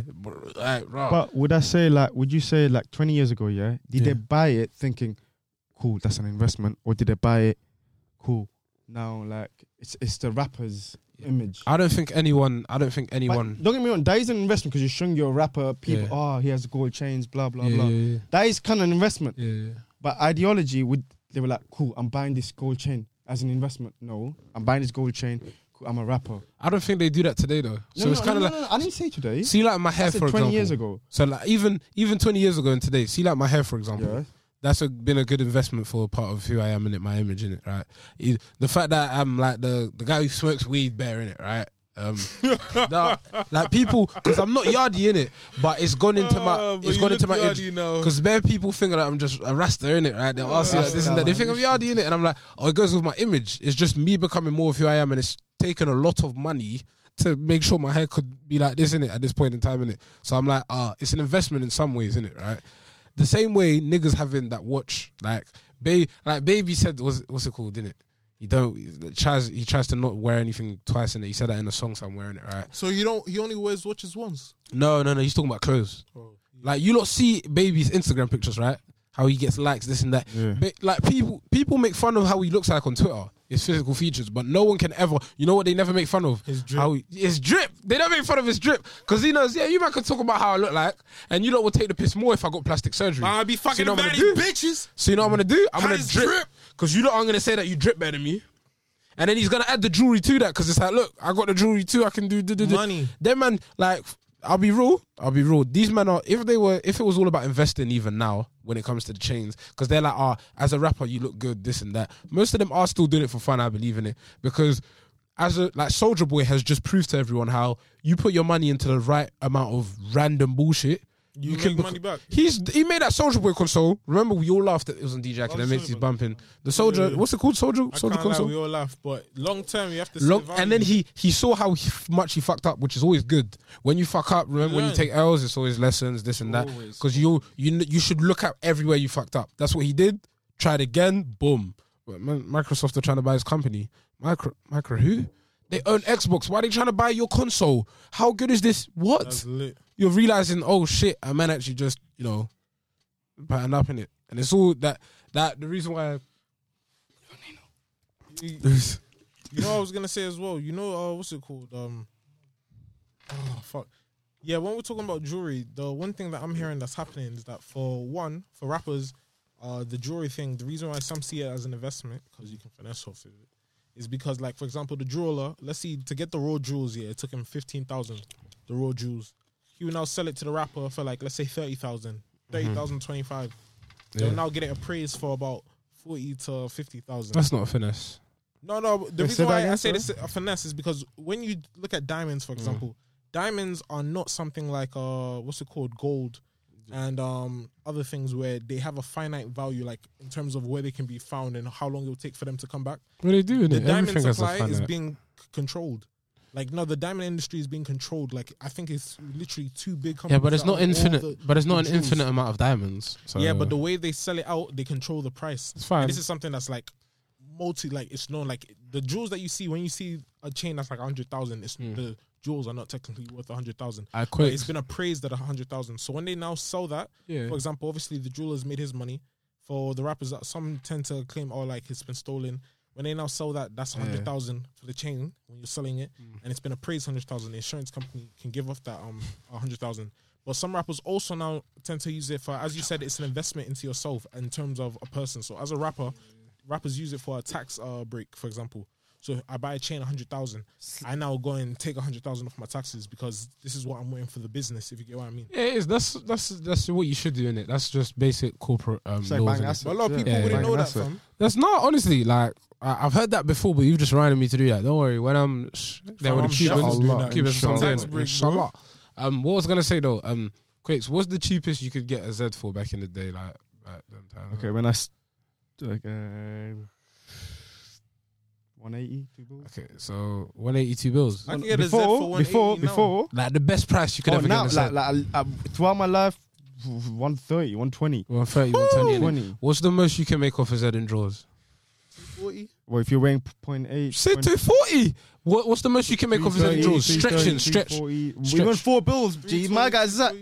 like, rah. But would I say like, would you say like 20 years ago, yeah? Did Yeah. they buy it thinking, cool, that's an investment, or did they buy it, cool? Now like it's it's the rapper's Yeah. image. I don't think anyone, I don't think But anyone. don't get me wrong, that is an investment because you're showing you're rapper. People, Yeah. oh, he has gold chains, blah blah yeah, blah. yeah, That is kind of an investment. yeah, yeah. But ideology would they were like, cool, I'm buying this gold chain as an investment. No, I'm buying this gold chain. I'm a rapper. I don't think they do that today though. So no, it's no, kind of no, like no, no, I didn't say today. see like my hair I said for 20 example. years ago. So like even even 20 years ago and today, see like my hair for example. Yeah. That's a, been a good investment for a part of who I am in it, my image in it, right? The fact that I'm like the the guy who smokes weed bear in it, right? Um, nah, like people, because I'm not yardy in it, but it's gone into my, but it's gone into my image. Because bare people think that I'm just a rasta in it, right? They'll ask you like this and that. They think I'm yardy in it, and I'm like, oh, it goes with my image. It's just me becoming more of who I am, and it's taken a lot of money to make sure my hair could be like this in it at this point in time in it. So I'm like, ah, it's an investment in some ways, in it, right? The same way niggas having that watch, like, ba- like baby said, was what's it called, didn't it? He don't he tries he tries to not wear anything twice in it. He said that in a song somewhere in it, right? So you don't. He only wears watches once. No, no, no. He's talking about clothes. Oh, Like you lot see baby's Instagram pictures, right? How he gets likes, this and that. Yeah. But, like people, people make fun of how he looks like on Twitter, his physical features, but no one can ever. You know what? They never make fun of His drip. How he, his drip. They don't make fun of his drip because he knows. Yeah, you man can talk about how I look like, and you lot will take the piss more if I got plastic surgery. I'll be So you fucking know I'm gonna bitches. So you know what I'm gonna do? I'm How gonna drip drip? because you lot are gonna say that you drip better than me. And then he's gonna add the jewelry to that because it's like, look, I got the jewelry too. I can do, do, do, do. Money. Them man, like, I'll be real. I'll be real. These men are, if they were, if it was all about investing, even now when it comes to the chains, because they're like, ah, as a rapper, you look good, this and that. Most of them are still doing it for fun. I believe in it because. As a like Soldier Boy has just proved to everyone how you put your money into the right amount of random bullshit, You, can make bec- money back. He's he made that Soldier Boy console. Remember, we all laughed that it was on DJ Akademiks. He's bumping the Soldier. What's it called? Soldier I Soldier can't lie, console. we all laugh, but long term you have to. Long, and then he he saw how he, much he fucked up, which is always good. When you fuck up, remember when you take L's, it's always lessons, this and that. Because you you you should look at everywhere you fucked up. That's what he did. Tried again, boom. Microsoft are trying to buy his company. Micro Micro who? They own Xbox. Why are they trying to buy your console? How good is this? What? You're realizing, oh shit, a man actually just, you know, patterned up in it. And it's all that that the reason why You, you know what I was gonna say as well. You know uh, what's it called? Um, oh fuck. Yeah, when we're talking about jewelry, the one thing that I'm hearing that's happening is that for one, for rappers, uh, the jewelry thing, the reason why some see it as an investment because you can finesse off of it, is because like for example, the jeweler, let's see, to get the raw jewels, yeah, it took him fifteen thousand, the raw jewels. He will now sell it to the rapper for like let's say 30,000, 30,000, 25. They'll now get it appraised for about forty to fifty thousand. that's not a finesse. No, no. The say reason that why I again, say sorry? this a finesse is because when you look at diamonds, for example, diamonds are not something like uh, what's it called, gold, and um other things where they have a finite value, like in terms of where they can be found and how long it will take for them to come back. What they do The diamond supply is being c- controlled. Like no, the diamond industry is being controlled. Like I think it's literally two big companies. Yeah, but it's not infinite. the- but it's not an infinite amount of diamonds. So Yeah, but the way they sell it out, they control the price. it's fine. And this is something that's like multi, like it's known. Like the jewels that you see when you see a chain that's like a hundred thousand, it's Mm. the jewels are not technically worth a hundred thousand. I But quit. it's been appraised at a hundred thousand. So when they now sell that, yeah. for example, obviously the jeweler's made his money. For the rappers, that some tend to claim, oh, like it's been stolen. When they now sell that, that's a Yeah. hundred thousand for the chain when you're selling it, Mm. and it's been appraised hundred thousand. The insurance company can give off that um a hundred thousand. But some rappers also now tend to use it for, as you said, it's an investment into yourself in terms of a person. So as a rapper, rappers use it for a tax uh, break, for example. So I buy a chain, hundred thousand. I now go and take a hundred thousand off my taxes because this is what I'm waiting for the business. If you get what I mean. Yeah, it is. That's that's that's what you should do in it. That's just basic corporate um, It's like laws. buying assets. But a lot of people Yeah, wouldn't know that, asset. fam. That's not honestly like I, I've heard that before, but you've just reminded me to do that. Don't worry. When I'm sh- there with I'm the Cubans, I'll do that, Cubans, inshallah. something. Tax break, bro. Inshallah. Um, what I was gonna say though, um, Quakes, what's the cheapest you could get a Z for back in the day, like back them time? Okay, when I s- like uh, 180 two bills. Okay, so one eighty two bills. I can get a Z for Before, 180 before, now. before. Like the best price you could Oh, ever now, get. on a like, Z. like, uh, throughout my life, 130, 120. 130, 120. innit? 20. What's the most you can make off a Z in draws? 40? Well, if you're weighing p- 0.8, Say 240. What, what's the most you can make off a Z in 330, draws? Stretching, stretch. 340. We Stretch. went four bills. Gee, my guy's Zach.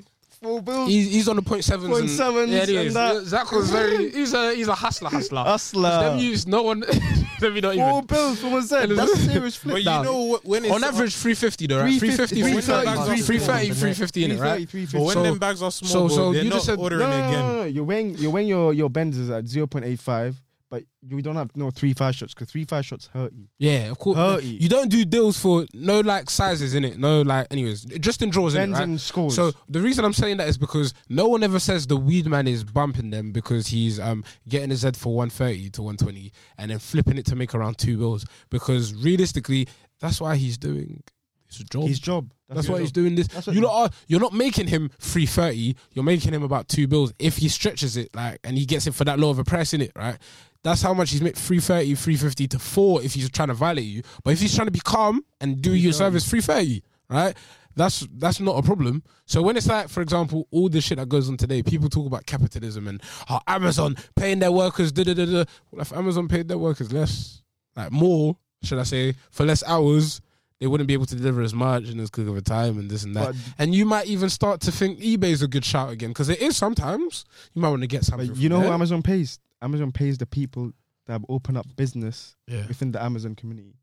Four bills. He's, he's on the point sevens. Point and- sevens Yeah, he and is. that. Zach was very. He's a he's a hustler, hustler. Hustler. Them use no one. Let me not Four even. bills from a Z. That's a serious flip. But you know when it's On average, 350 though, right? 350, 350, 330, 330, 350 in it, right? But when So- them bags are small, so- bro, so they're you not just said- ordering no, no, no, again. no, no. You're weighing, you're weighing your, your bends is at 0.85, but you don't have no three five shots because three five shots hurt you. Yeah, of course. Hurt you. You don't do deals for no like sizes in it. No like, anyways, just in draws in right? scores. So the reason I'm saying that is because no one ever says the weed man is bumping them because he's um getting his head for 130 to 120 and then flipping it to make around two bills. Because realistically, that's why he's doing his job. his job. that's his why he's doing this. You lot are you're not making him 330. You're making him about two bills if he stretches it like and he gets it for that low of a price in it, right? That's how much he's made 330, 350 to four if he's trying to violate you. But if he's trying to be calm and do you a service 330, right? That's that's not a problem. So when it's like, for example, all the shit that goes on today, people talk about capitalism and how Amazon paying their workers, da da da da. Well, if Amazon paid their workers less, like more, should I say, for less hours, they wouldn't be able to deliver as much and as quick of a time and this and that. But, And you might even start to think eBay's a good shout again because it is sometimes. You might want to get something. you know who. Amazon pays? Amazon pays the people that have opened up business Yeah. within the Amazon community.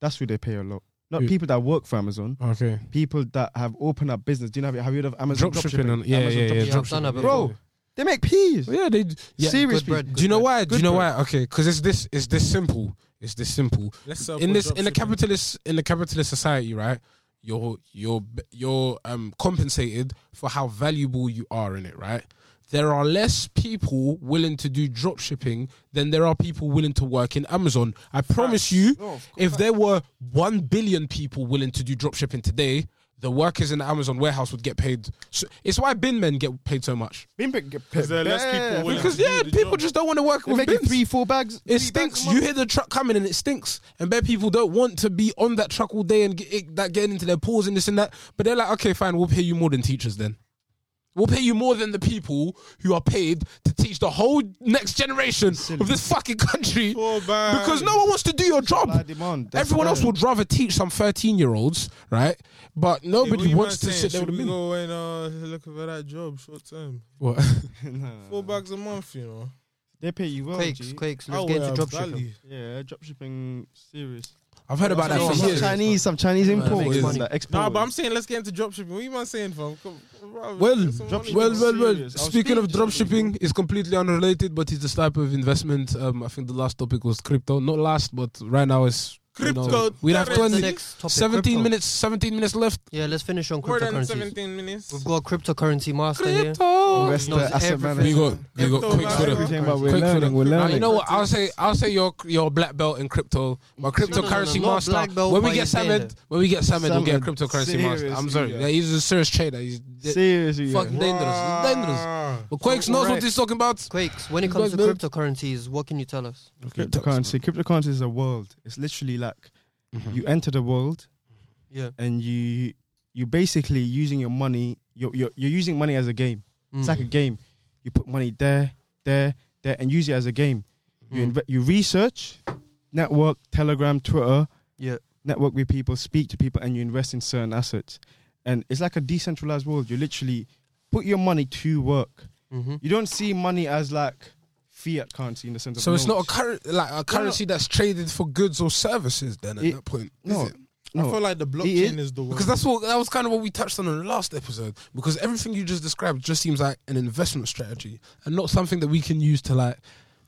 That's who they pay a lot. Not Who? people that work for Amazon. Okay. People that have opened up business. Do you know? Have you heard of Amazon Drop shipping and yeah, Amazon yeah, yeah. dropshipping. Yeah, drop I've done that shipping. before. Bro, They make peas. Yeah, they. Yeah. Serious Good bread. people. Do you know why? Do Good you know bread. why? Okay, because it's this. It's this simple. It's this simple. Let's sell in this in the dropshipping. capitalist in the capitalist society, right? You're you're you're um compensated for how valuable you are in it, right? There are less people willing to do drop shipping than there are people willing to work in Amazon. I promise you, No, if there were one billion people willing to do drop shipping today, the workers in the Amazon warehouse would get paid. So, it's why bin men get paid so much Bin pick get Because there are less people willing because to do yeah, the people job. just don't want to work They with bins. three, four bags. It three bags stinks. a You hear the truck coming and it stinks, and bare people don't want to be on that truck all day and get it, that getting into their pores and this and that. But they're like, okay, fine, we'll pay you more than teachers then. We'll pay you more than the people who are paid to teach the whole next generation of this fucking country Four because no one wants to do your job. demand. That's Everyone else would rather teach some 13 year olds, right? But nobody what you wants to saying? sit there with a we bin. go and uh, look for that job short term? What? Nah. Four bags a month, you know. They pay you well. Quakes, G. quakes. Let's Oh, get yeah, into dropshipping. Valley. Yeah, dropshipping serious. I've heard about that for some years. Chinese, some Chinese Yeah, man, importers makes money. Nah, but I'm saying let's get into dropshipping. What you man saying, fam? Come, bro, Well, get some money, dropshipping- Well, well, well. serious. Speaking of speaking to drop shipping, it's completely unrelated, but it's this type of investment. Um, I think the last topic was crypto. Not last, but right now it's you know, Crypto we have currency. What's the 20, 17 Crypto. minutes. 17 minutes left. Yeah, let's finish on More than cryptocurrencies. 17 minutes. We've got a cryptocurrency master here. Crypto. Investor, knows asset everything. manager. We got, we got Crypto quick man. for the. Everything about we're Quick for learning, the- we're Nah, learning. you know what? I'll say I'll say you're you're black belt in crypto, but No, no, no, cryptocurrency no, not master. belt, when we but get you're saying Samed, when we get Samed, we'll get a Samed, cryptocurrency master. I'm seriously, sorry, yeah. yeah, he's a serious trader. He's Seriously, fucking yeah. dangerous. It's dangerous. Wow. But Quakes So, knows what alright. he's talking about. Quakes, when it comes to guys cryptocurrencies, what can you tell us? Cryptocurrency. Cryptocurrency is a world. It's literally like Mhm. you enter the world Yeah. and you you basically using your money. You're you're, you're using money as a game. It's like a game. You put money there, there, there, and use it as a game. You Mm. inve- you research, network, Telegram, Twitter, Yeah. network with people, speak to people, and you invest in certain assets. And it's like a decentralized world. You literally put your money to work. Mm-hmm. You don't see money as like fiat currency in the sense of. So it's not a current like a currency that's traded for goods or services. Then at It- that point, is no, it? I feel like the blockchain is the one. Because that's what that was kind of what we touched on in the last episode. Because everything you just described just seems like an investment strategy and not something that we can use to like,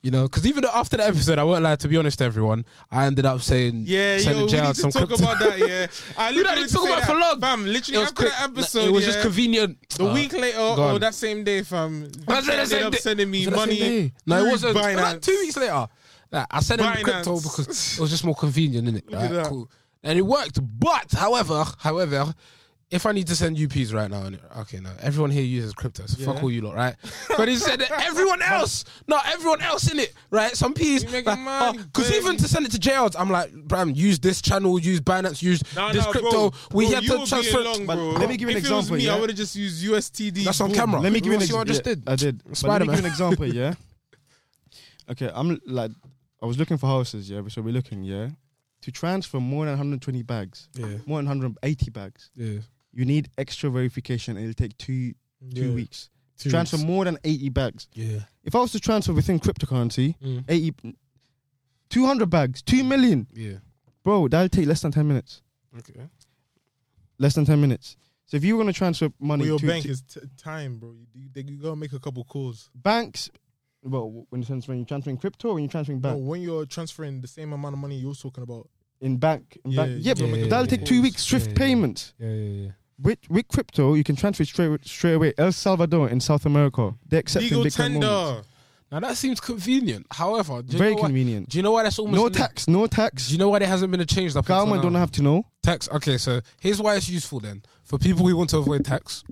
you know. Because even after the episode, I won't lie. To be honest, to everyone, I ended up saying, Yeah, sending yo, we need to talk crypto. about that. Yeah, I We don't literally need to talk about for long. fam. It Literally was after quick. that episode, it was yeah, just convenient. The Uh, week later, or on. that same day, fam, Was it the ended same up day? sending me Was it that same money. No, it wasn't. Like two weeks later. Like, I sent him crypto because it was just more convenient, innit? Right, cool. And it worked. But however, however, if I need to send UPs right now, okay, no, everyone here uses crypto, so fuck all you lot, right? But he said that everyone else, not everyone else in it, right? Some P's, You making oh, money, because even to send it to JLs, I'm like, Bram, use this channel, use Binance, use No, this no, crypto. Bro, we bro, had to transfer. long, But let me give you an if It example, me, yeah? I would have just used USTD. That's on boom. camera. Let me give you an See what I just example. did? I did. Let me Spider-Man. give you an example, yeah. Okay, I'm like, I was looking for houses, yeah. So we're looking, yeah, to transfer more than 120 bags, Yeah, more than 180 bags. yeah. You need extra verification, and it'll take two two Yeah. weeks. Two transfer weeks. more than 80 bags. Yeah. If I was to transfer within cryptocurrency, Mm. 80, 200 bags, 2 million, Yeah. bro, that'll take less than 10 minutes. Okay. Less than 10 minutes. So if you were going to transfer money Well, your to, bank to is t- time, bro. You, you, you gotta make a couple calls. banks, Well, in the sense when you're transferring crypto or when you're transferring No, when you're transferring the same amount of money you're talking about. in bank, in Yeah, bank. yeah, don't but that'll take two weeks. Swift Yeah, yeah, payments. Yeah, yeah, yeah. With with crypto, you can transfer straight straight away. El Salvador in South America, they accept Legal Bitcoin moments. tender. Now that seems convenient. However, do you, Very know why, convenient. do you know why that's almost No in the- tax, no Do tax. you know why there hasn't been a change? up Government don't have to know. tax. Okay, so here's why it's useful then for people who want to avoid tax,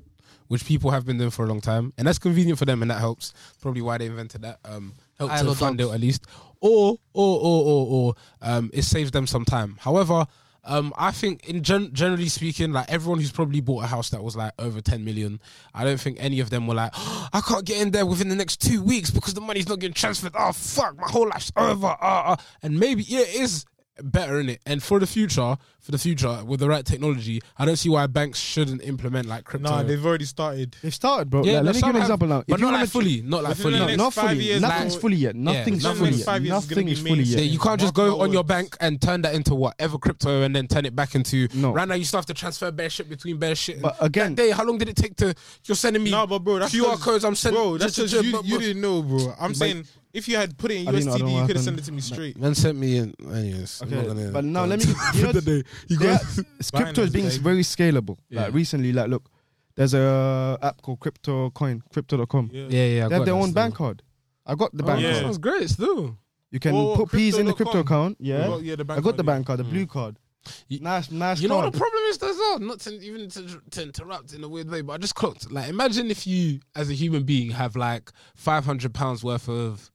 which people have been doing for a long time, and that's convenient for them, and that helps. Probably why they invented that. Um, help to fund Dogs. it at least, or or or or or um, it saves them some time. However. Um, I think, in gen- generally speaking, like everyone who's probably bought a house that was like over ten million, I don't think any of them were like, I can't get in there within the next two weeks because the money's not getting transferred. Oh fuck, my whole life's over. Uh, uh. And maybe yeah, it is better in it. And for the future, for the future, with the right technology, I don't see why banks shouldn't implement like crypto. Nah, they've already started. They've started, bro. Yeah, Like, let me give an example now. but you not like fully, not like fully. No, not fully. Nothing's fully yet. Nothing's nothing- fully next yet. five years is gonna Nothing is fully mainstream. Yeah, yet. you can't just go on your bank and turn that into whatever crypto and then turn it back into. No. Right now, you still have to transfer bear shit between bear shit. But That again, day, how long did it take to? You're sending me No, but bro, that's QR 'cause- codes. I'm sending. Bro, that's just- just you, you didn't know, bro. I'm saying if you had put it in I didn't know- I don't USDD, you could have sent it to me straight. Man sent me in. Anyways, I'm Okay, not gonna- but now let me. You know, the day. You they guys. are- crypto is being Binance, very scalable. Yeah. Like recently, like look, there's a app called Crypto Coin, Crypto.com. Yeah. Yeah, yeah. I They have got their that own still. bank card. I got the Oh, bank yeah. card. sounds great. Still. You can Whoa, put P's in the crypto crypto.com. account. Yeah, Well, yeah, the bank I got the bank card, the Mm. blue card. You- nice, nice. You know what card. the problem is, as well. Not to even to, to interrupt in a weird way, but I just clocked. Like, imagine if you, as a human being, have like five hundred pounds worth of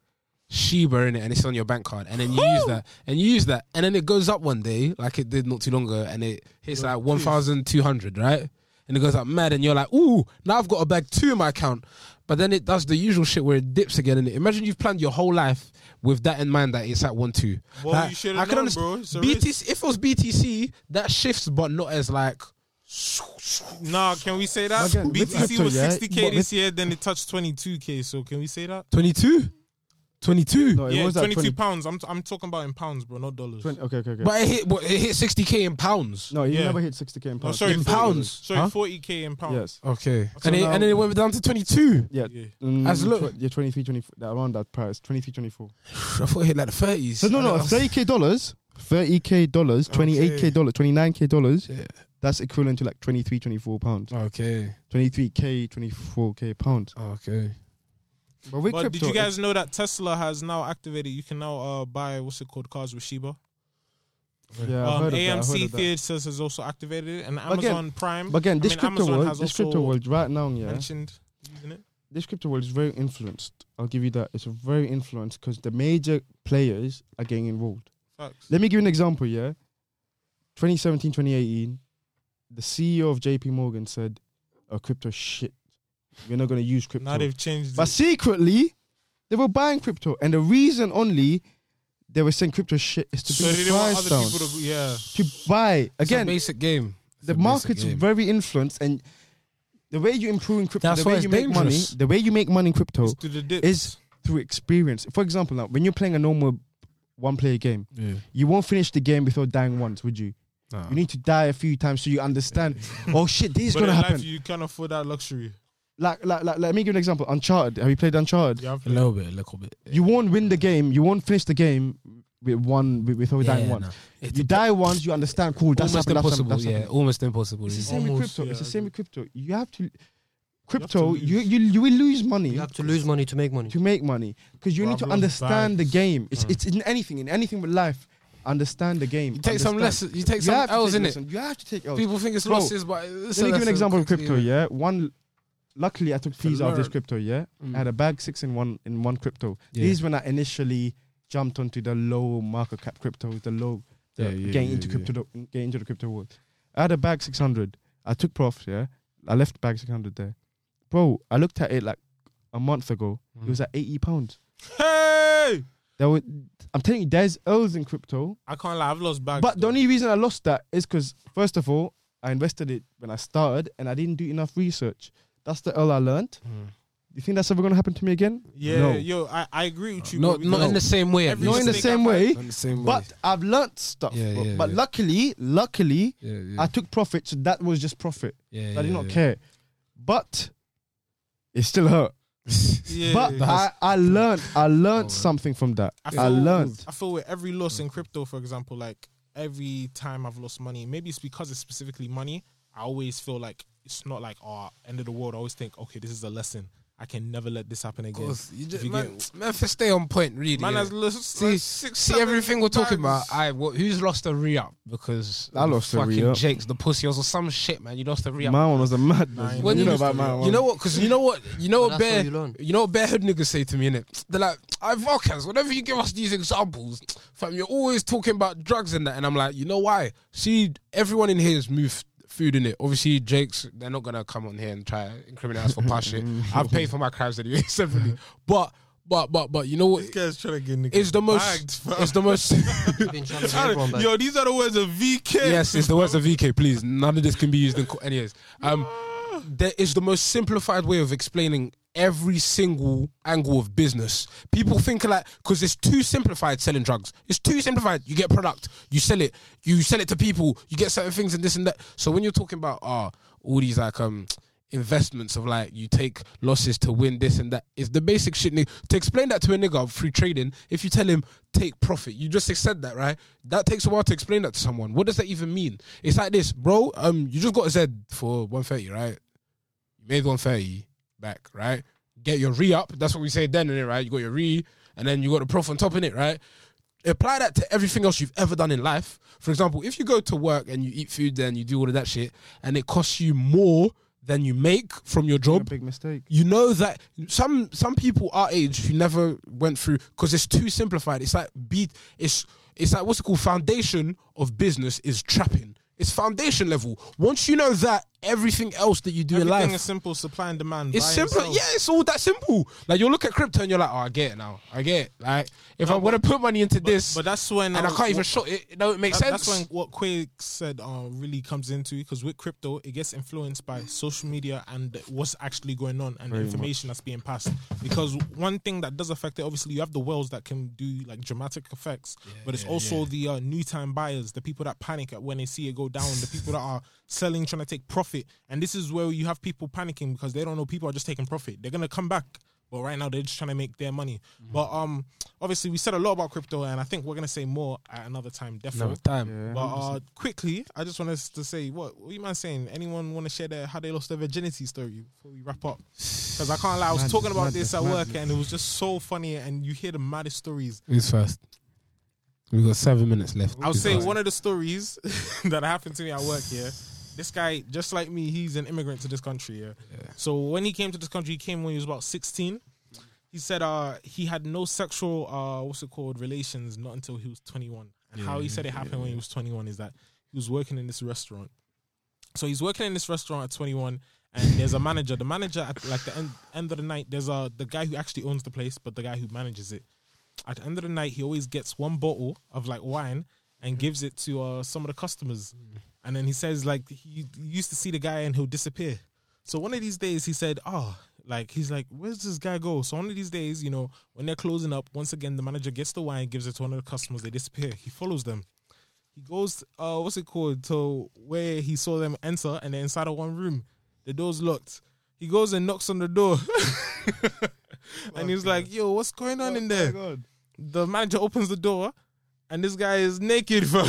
Shiba in it, and it's on your bank card, and then you use that, and you use that, and then it goes up one day, like it did not too long ago, and it hits like one thousand two hundred, right? And it goes up mad, and you're like, ooh, now I've got a bag two in my account. But then it does the usual shit where it dips again. And imagine you've planned your whole life with that in mind that it's at one two. Well, Like, you should I have can known, understand- bro. It's a risk. BTC, if it was BTC, that shifts, but not as like. Nah, can we say that? Again, with BTC crypto, was yeah, 60k but this year, then it touched 22k. So can we say that? 22? 22? No, it yeah, was 22 20, pounds. I'm I'm talking about in pounds, bro, not dollars. 20 Okay, okay, okay. But it hit, what, it hit 60k in pounds. no, you Yeah. never hit 60k in Oh, pounds. sorry, In 40 pounds, Sorry, huh? 40k in pounds. Yes. Okay. So and, it, now- and then it went down to 22. Yeah. Yeah. Mm, As look- tw- yeah, 23, 24, that- around that price, 23, 24. I thought it hit like the 30s. So no, no, I don't- 30k dollars, 30k dollars, 28k dollars, 29k dollars. Yeah. That's equivalent to like 23, 24 pounds. Okay. 23k, 24k pounds. Okay. But with But crypto, did you guys know that Tesla has now activated? You can now uh, buy what's it called cars with Shiba. yeah, I've Um, heard of that, I've heard AMC of that. Theaters has also activated it, and But again- Amazon Prime. But again, I this mean, crypto Amazon world, this crypto world right now, yeah, mentioned using it. this crypto world is very influenced. I'll give you that. It's very influenced because the major players are getting involved. Facts. Let me give you an example, yeah. 2017, 2018, the CEO of JP Morgan said, oh, crypto shit. We're not going to use crypto. Now they've changed. But it. secretly, they were buying crypto. And the reason only they were saying crypto shit is to so bring the price down. to. Yeah. To buy. It's a Again, basic game. It's the a market's game. very influenced. And the way you improve in crypto, That's the why way it's you make money, the way you make money in crypto It's to the dips. is through experience. For example, now, when you're playing a normal one player game, Yeah. you won't finish the game without dying once, would you? Nah. You need to die a few times so you understand. oh shit, this is but gonna in happen. life, you can't afford that luxury. Like, like, like, let me give you an example. Uncharted. Have you played Uncharted? Yeah, I've a little bit, a little bit. You won't win the game. You won't finish the game with one with, without dying once. no. It's You die once, you understand. Cool, that's almost happened, that's impossible. happened, that's yeah, almost impossible. It's the really. same with Almost, crypto. It's the yeah. same with crypto. You have to have to crypto. You you you will lose money You have to lose money to make money. to make money because you Bro, need to I've understand the game. It's Mm. it's in anything in anything with life. Understand the game. You take some lessons. You take You some L's in it. lessons. You have to take L's. People think it's Bro, losses, but it's Let me give an lesson example of crypto. yeah. Yeah, one. Luckily, I took fees out of this crypto. Yeah, Mm. I had a bag six in one in one crypto. Yeah. These when I initially jumped onto the low market cap crypto, with the low, the Yeah, yeah, getting into crypto, getting into the crypto world. I had a bag six hundred. I took profit. Yeah, I left bag six hundred there, bro. I looked at it like a month ago. It was at eighty pounds. Hey, There were, I'm telling you, there's L's in crypto. I can't lie. I've lost bags. But the only reason I lost that is because first of all, I invested it when I started, and I didn't do enough research. That's the L I learned. Mm. You think that's ever gonna happen to me again? yeah, No. yo, I, I agree with you. Not not in the same way. Not in the same way. Not in the same way. But I've learnt stuff. Yeah, bro. yeah, but yeah. luckily, luckily, yeah, yeah. I took profit, so that was just profit. yeah, I did not yeah. care. But it still hurt. Yeah, But I, I learned I learned Oh. something from that. I I, learned. I feel with every loss in crypto, for example, like every time I've lost money, maybe it's because it's specifically money. I always feel like it's not like oh end of the world. I always think okay, this is a lesson. I can never let this happen again. Course, you just, you man, get- Memphis stay on point, really. Man yeah. has lost See, like six, see everything we're talking about. I what, who's lost a re up because I lost a fucking re-up. Jake's the pussy or some shit, man. You lost a re up. My one was a mad. Nah, you you know about my one. You know what? Because you know what? You know what That's bear. you. You know what bear hood niggas say to me in it. They're like, "I Volcans. Whenever you give us these examples, fam, you're always talking about drugs and that." And I'm like, you know why? See, everyone in here has moved food in it. Obviously, Jake's. They're not gonna come on here and try to incriminate us for past shit. I've paid for my crimes anyway, separately. But, but, but, but, you know what? This guy's trying to get niggas It's the most. bagged. It's the most. To get everyone back. Yo, these are the words of VK. yes, it's the words of VK. Please, none of this can be used in. Co- anyways, um, there is the most simplified way of explaining every single angle of business. People think like because it's too simplified selling drugs. It's too simplified. You get product, you sell it, you sell it to people, you get certain things and this and that. So when you're talking about ah all these like um investments of like you take losses to win this and that is the basic shit. To explain that to a nigga of free trading, if you tell him take profit, you just said that right. That takes a while to explain that to someone. What does that even mean? It's like this, bro. Um, you just got a Z for one thirty, right? You made one thirty back, right? Get your re up. That's what we say then, innit, right? You got your re, and then you got the prof on top in it, right? Apply that to everything else you've ever done in life. For example, if you go to work and you eat food, then you do all of that shit, and it costs you more than you make from your a job, big mistake. you know that some some people our age who never went through because it's too simplified. It's like beat. It's it's like what's it called? Foundation of business is trapping. It's foundation level. Once you know that, everything else that you do in Everything life is simple. Supply and demand. it's simple. sell. Yeah, it's all that simple. Like you look at crypto and you're like, oh, I get it now. I get it. Like if No, I'm gonna put money into But, this but that's when and I uh, can't even what- shot it, it don't that- sense. That's when what Quake said uh, really comes into because with crypto, it gets influenced by social media and what's actually going on and the Very information that's being passed. Because one thing that does affect it, obviously, you have the whales that can do like dramatic effects, but it's yeah, also yeah. the uh, new time buyers, the people that panic at when they see it go down, the people that are selling, trying to take profit. And this is where you have people panicking because they don't know people are just taking profit. They're gonna come back. But right now they're just trying to make their money. Mm-hmm. But um, obviously we said a lot about crypto, and I think we're gonna say more at another time. Definitely. no time. Yeah. But uh, quickly, I just want us to say, what, what you man saying? Anyone want to share their how they lost their virginity story before we wrap up? Because I can't lie, I was Madness, talking about madness, this at work, and it was just so funny, and you hear the maddest stories. Who's first? We got seven minutes left. I'll say one of the stories that happened to me at work here. This guy, just like me, he's an immigrant to this country. Yeah? Yeah. So when he came to this country, he came when he was about sixteen. He said uh, he had no sexual uh, what's it called relations not until he was twenty one. And how he said it happened when he was twenty one is that he was working in this restaurant. So he's working in this restaurant at twenty one, and there's a manager. The manager at like the end, end of the night, there's a the guy who actually owns the place, but the guy who manages it. At the end of the night, he always gets one bottle of like wine and gives it to uh, some of the customers. And then he says like he used to see the guy and he'll disappear. So one of these days he said, "Oh, like he's like, where's this guy go?" So one of these days, you know, when they're closing up, once again the manager gets the wine, gives it to one of the customers. They disappear. He follows them. He goes, uh, what's it called, to where he saw them enter, and they're inside of one room. The door's locked. He goes and knocks on the door, and he's like, "Yo, what's going on in there?" The manager opens the door, and this guy is naked, fam.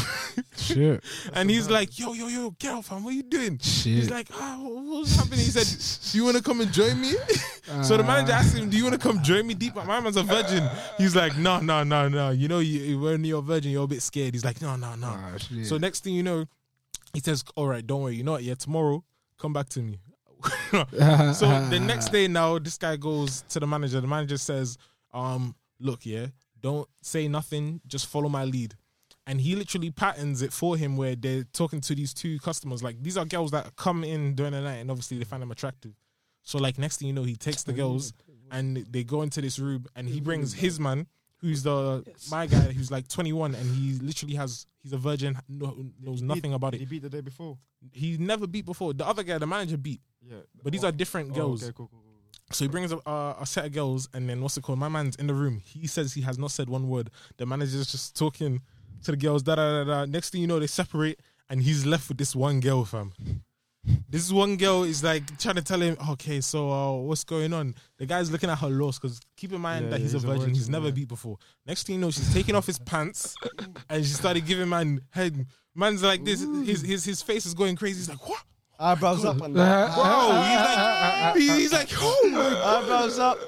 Shit. and he's like, "Yo, yo, yo, get out, fam! What are you doing?" He's like, ah, what- what's happening? He said, do you want to come and join me? so the manager asked him, do you want to come join me deep? My man's a virgin. He's like, no, no, no, no. You know, you, when you're a virgin, you're a bit scared. He's like, no, no, no. Ah. So next thing you know, he says, all right, don't worry. You know what? Yeah, tomorrow, come back to me. so the next day now, this guy goes to the manager. The manager says, um, look, yeah, don't say nothing. Just follow my lead. And he literally patterns it for him where they're talking to these two customers. Like these are girls that come in during the night and obviously they find them attractive. So like next thing you know, he takes the girls and they go into this room and he brings his man, who's the my guy who's like 21 and he literally has he's a virgin, no, knows nothing about it. He beat the day before. He never beat before. The other guy, the manager beat, Yeah, but these oh. are different oh, girls. Oh, okay, cool, cool. So he brings a, uh, a set of girls, and then what's it called? My man's in the room. He says he has not said one word. The manager's just talking to the girls. Da da da da. Next thing you know, they separate, and he's left with this one girl, fam. This one girl is like trying to tell him, okay, so uh, what's going on? The guy's looking at her loss because keep in mind Yeah, that he's, a he's a virgin. He's never yeah. beat before. Next thing you know, she's taking off his pants and she started giving man head. Man's like this. His his his face is going crazy. He's like, what? Eyebrows up and that. Bro, he's like, he's like, oh my Eyebrows up.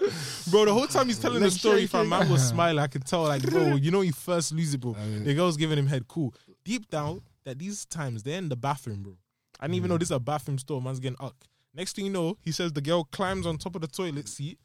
Bro, the whole time he's telling the Leg story, shaking. fam, man was smiling. I could tell, like, bro, you know, he first lose it, bro. the girl's giving him head. Cool. Deep down, that these times they're in the bathroom, bro. I didn't even know this is a bathroom store. Man's getting up. Next thing you know, he says the girl climbs on top of the toilet seat,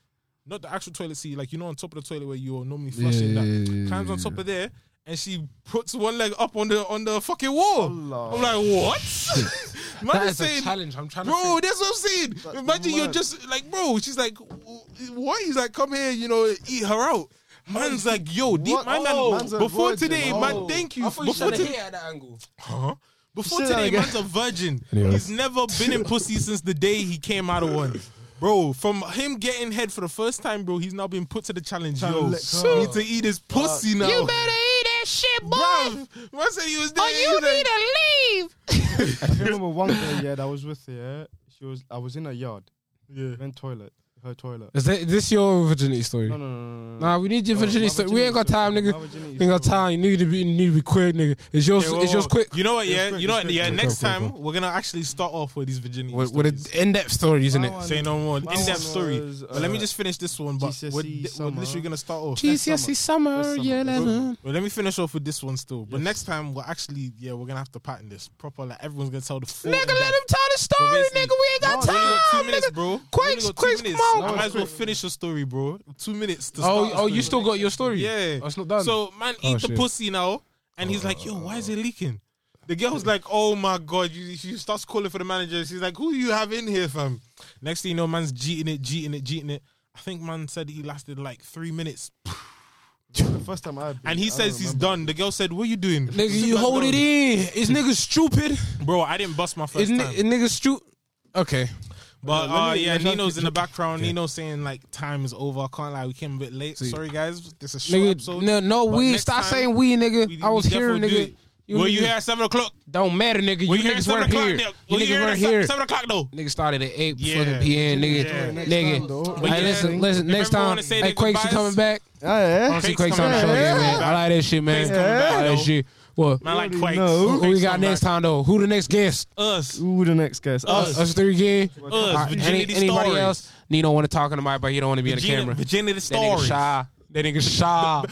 not the actual toilet seat, like you know, on top of the toilet where you're normally flushing. that climbs on top of there, and she puts one leg up on the on the fucking wall. I'm like, what? Man That is is a challenge. I'm trying to. Bro, that's what I'm saying. That's Imagine you're just like, bro. She's like, what? He's like, come here, you know, eat her out. Man's like, yo, deep, my Oh, man. man's Before virgin. today, Oh. man, thank you. I thought you Before today, at that angle. huh? Before Say today, man's a virgin. Anyways. He's never been in pussy since the day he came out of one. Bro, from him getting head for the first time, bro, he's now been put to the challenge. Trying to Yo, lick need to eat his pussy now. You better eat that shit, boy. Bruv, man said he was there. or he you was oh, like- need to leave. I remember one girl, yeah, that I was with her. She was, I was in her yard, yeah. in toilet, her toilet. Is that this your virginity story? No, no, no, no, no. Nah, we need your Oh, virginity story. We ain't got time, story. nigga. We ain't got time. You need to be, you need to be quick, nigga. Is yours? Okay, whoa, is yours quick? You know what? Yeah, It's quick, you know what? Yeah, next Go, go, time go. we're gonna actually start off with these virginity With, stories. with an in-depth story, isn't it? Say no more. In-depth story. was, but let me uh, just finish this one. But GCSE we're, we're literally gonna start off. GCSE summer, This year summer. 11. Well, let me finish off with this one still. But Yes. next time we're actually yeah we're gonna have to pattern this proper. Like everyone's gonna tell the full. Nigga, let him tell the story, basically- nigga. We ain't got No, We only got two time, minutes, nigga. bro. Quakes, quakes, come on. I might as well finish your story, bro. Two minutes to Oh, start. a oh, you still got your story? Yeah. Oh, it's not done. So man, Oh, eat the shit. pussy now, and he's oh, like, "Yo, why is it oh. leaking?" The girl's like, "Oh my god!" She starts calling for the manager. She's like, "Who you have in here, fam?" Next thing you know, man's cheating it, cheating it, cheating it. I think man said he lasted like three minutes, The first time I had and he I says he's done. The girl said, "What are you doing?" nigga, you hold down. it in. Is nigga stupid? bro. I didn't bust my first Is, time. ni- nigga stupid? Okay. But Yeah, uh, yeah, Nino's in the background. Okay. Nino saying like time is over. I can't lie, we came a bit late. See. Sorry guys, this is a short Nigga, episode. no, no But we. Stop time, saying we, nigga. we- I was here, nigga. it. Were you niggas- here at seven o'clock? Don't matter, nigga. You Were you here niggas at seven weren't o'clock? here. Nick? You Were you niggas here weren't at here. seven o'clock though? Nigga started at 8 Yeah. fucking p.m. Nigga, Yeah. Nigga. time, though. But Hey, listen, listen. Next time, wanna hey, Quakes, you coming back? Yeah, yeah. I want to see Quakes Quakes on the show coming again, back. man. I like that shit, man. Quakes coming I like that though. shit. What? Man, like already Quakes. know. Who we Quakes got come next back. time though? Who the next guest? Us. Who the next guest? Us. Us three again. Us. Alright, Virginity any- anybody stories. else? Nino want to talk on the mic, but he don't want to be in the camera. Virginia the That nigga stories. shy. That nigga shy.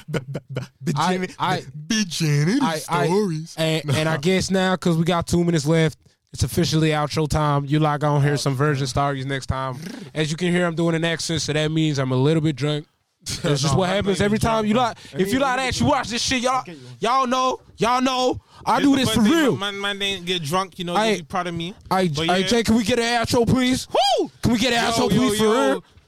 Virginia, I- Virginia I- I- stories. And, and I guess now, because we got two minutes left, it's officially outro time. You like on hear some virgin stories next time. As you can hear, I'm doing an accent, so that means I'm a little bit drunk. That's just No, what I'm happens every time you like. If you like that, you watch this shit, y'all. Y'all know, y'all know. I It's do this for real. Man, man, didn't get drunk. You know, I- you'll be proud of me. I, But yeah. Jay, can we get an outro, please? Woo! Can we get an outro, please, for real?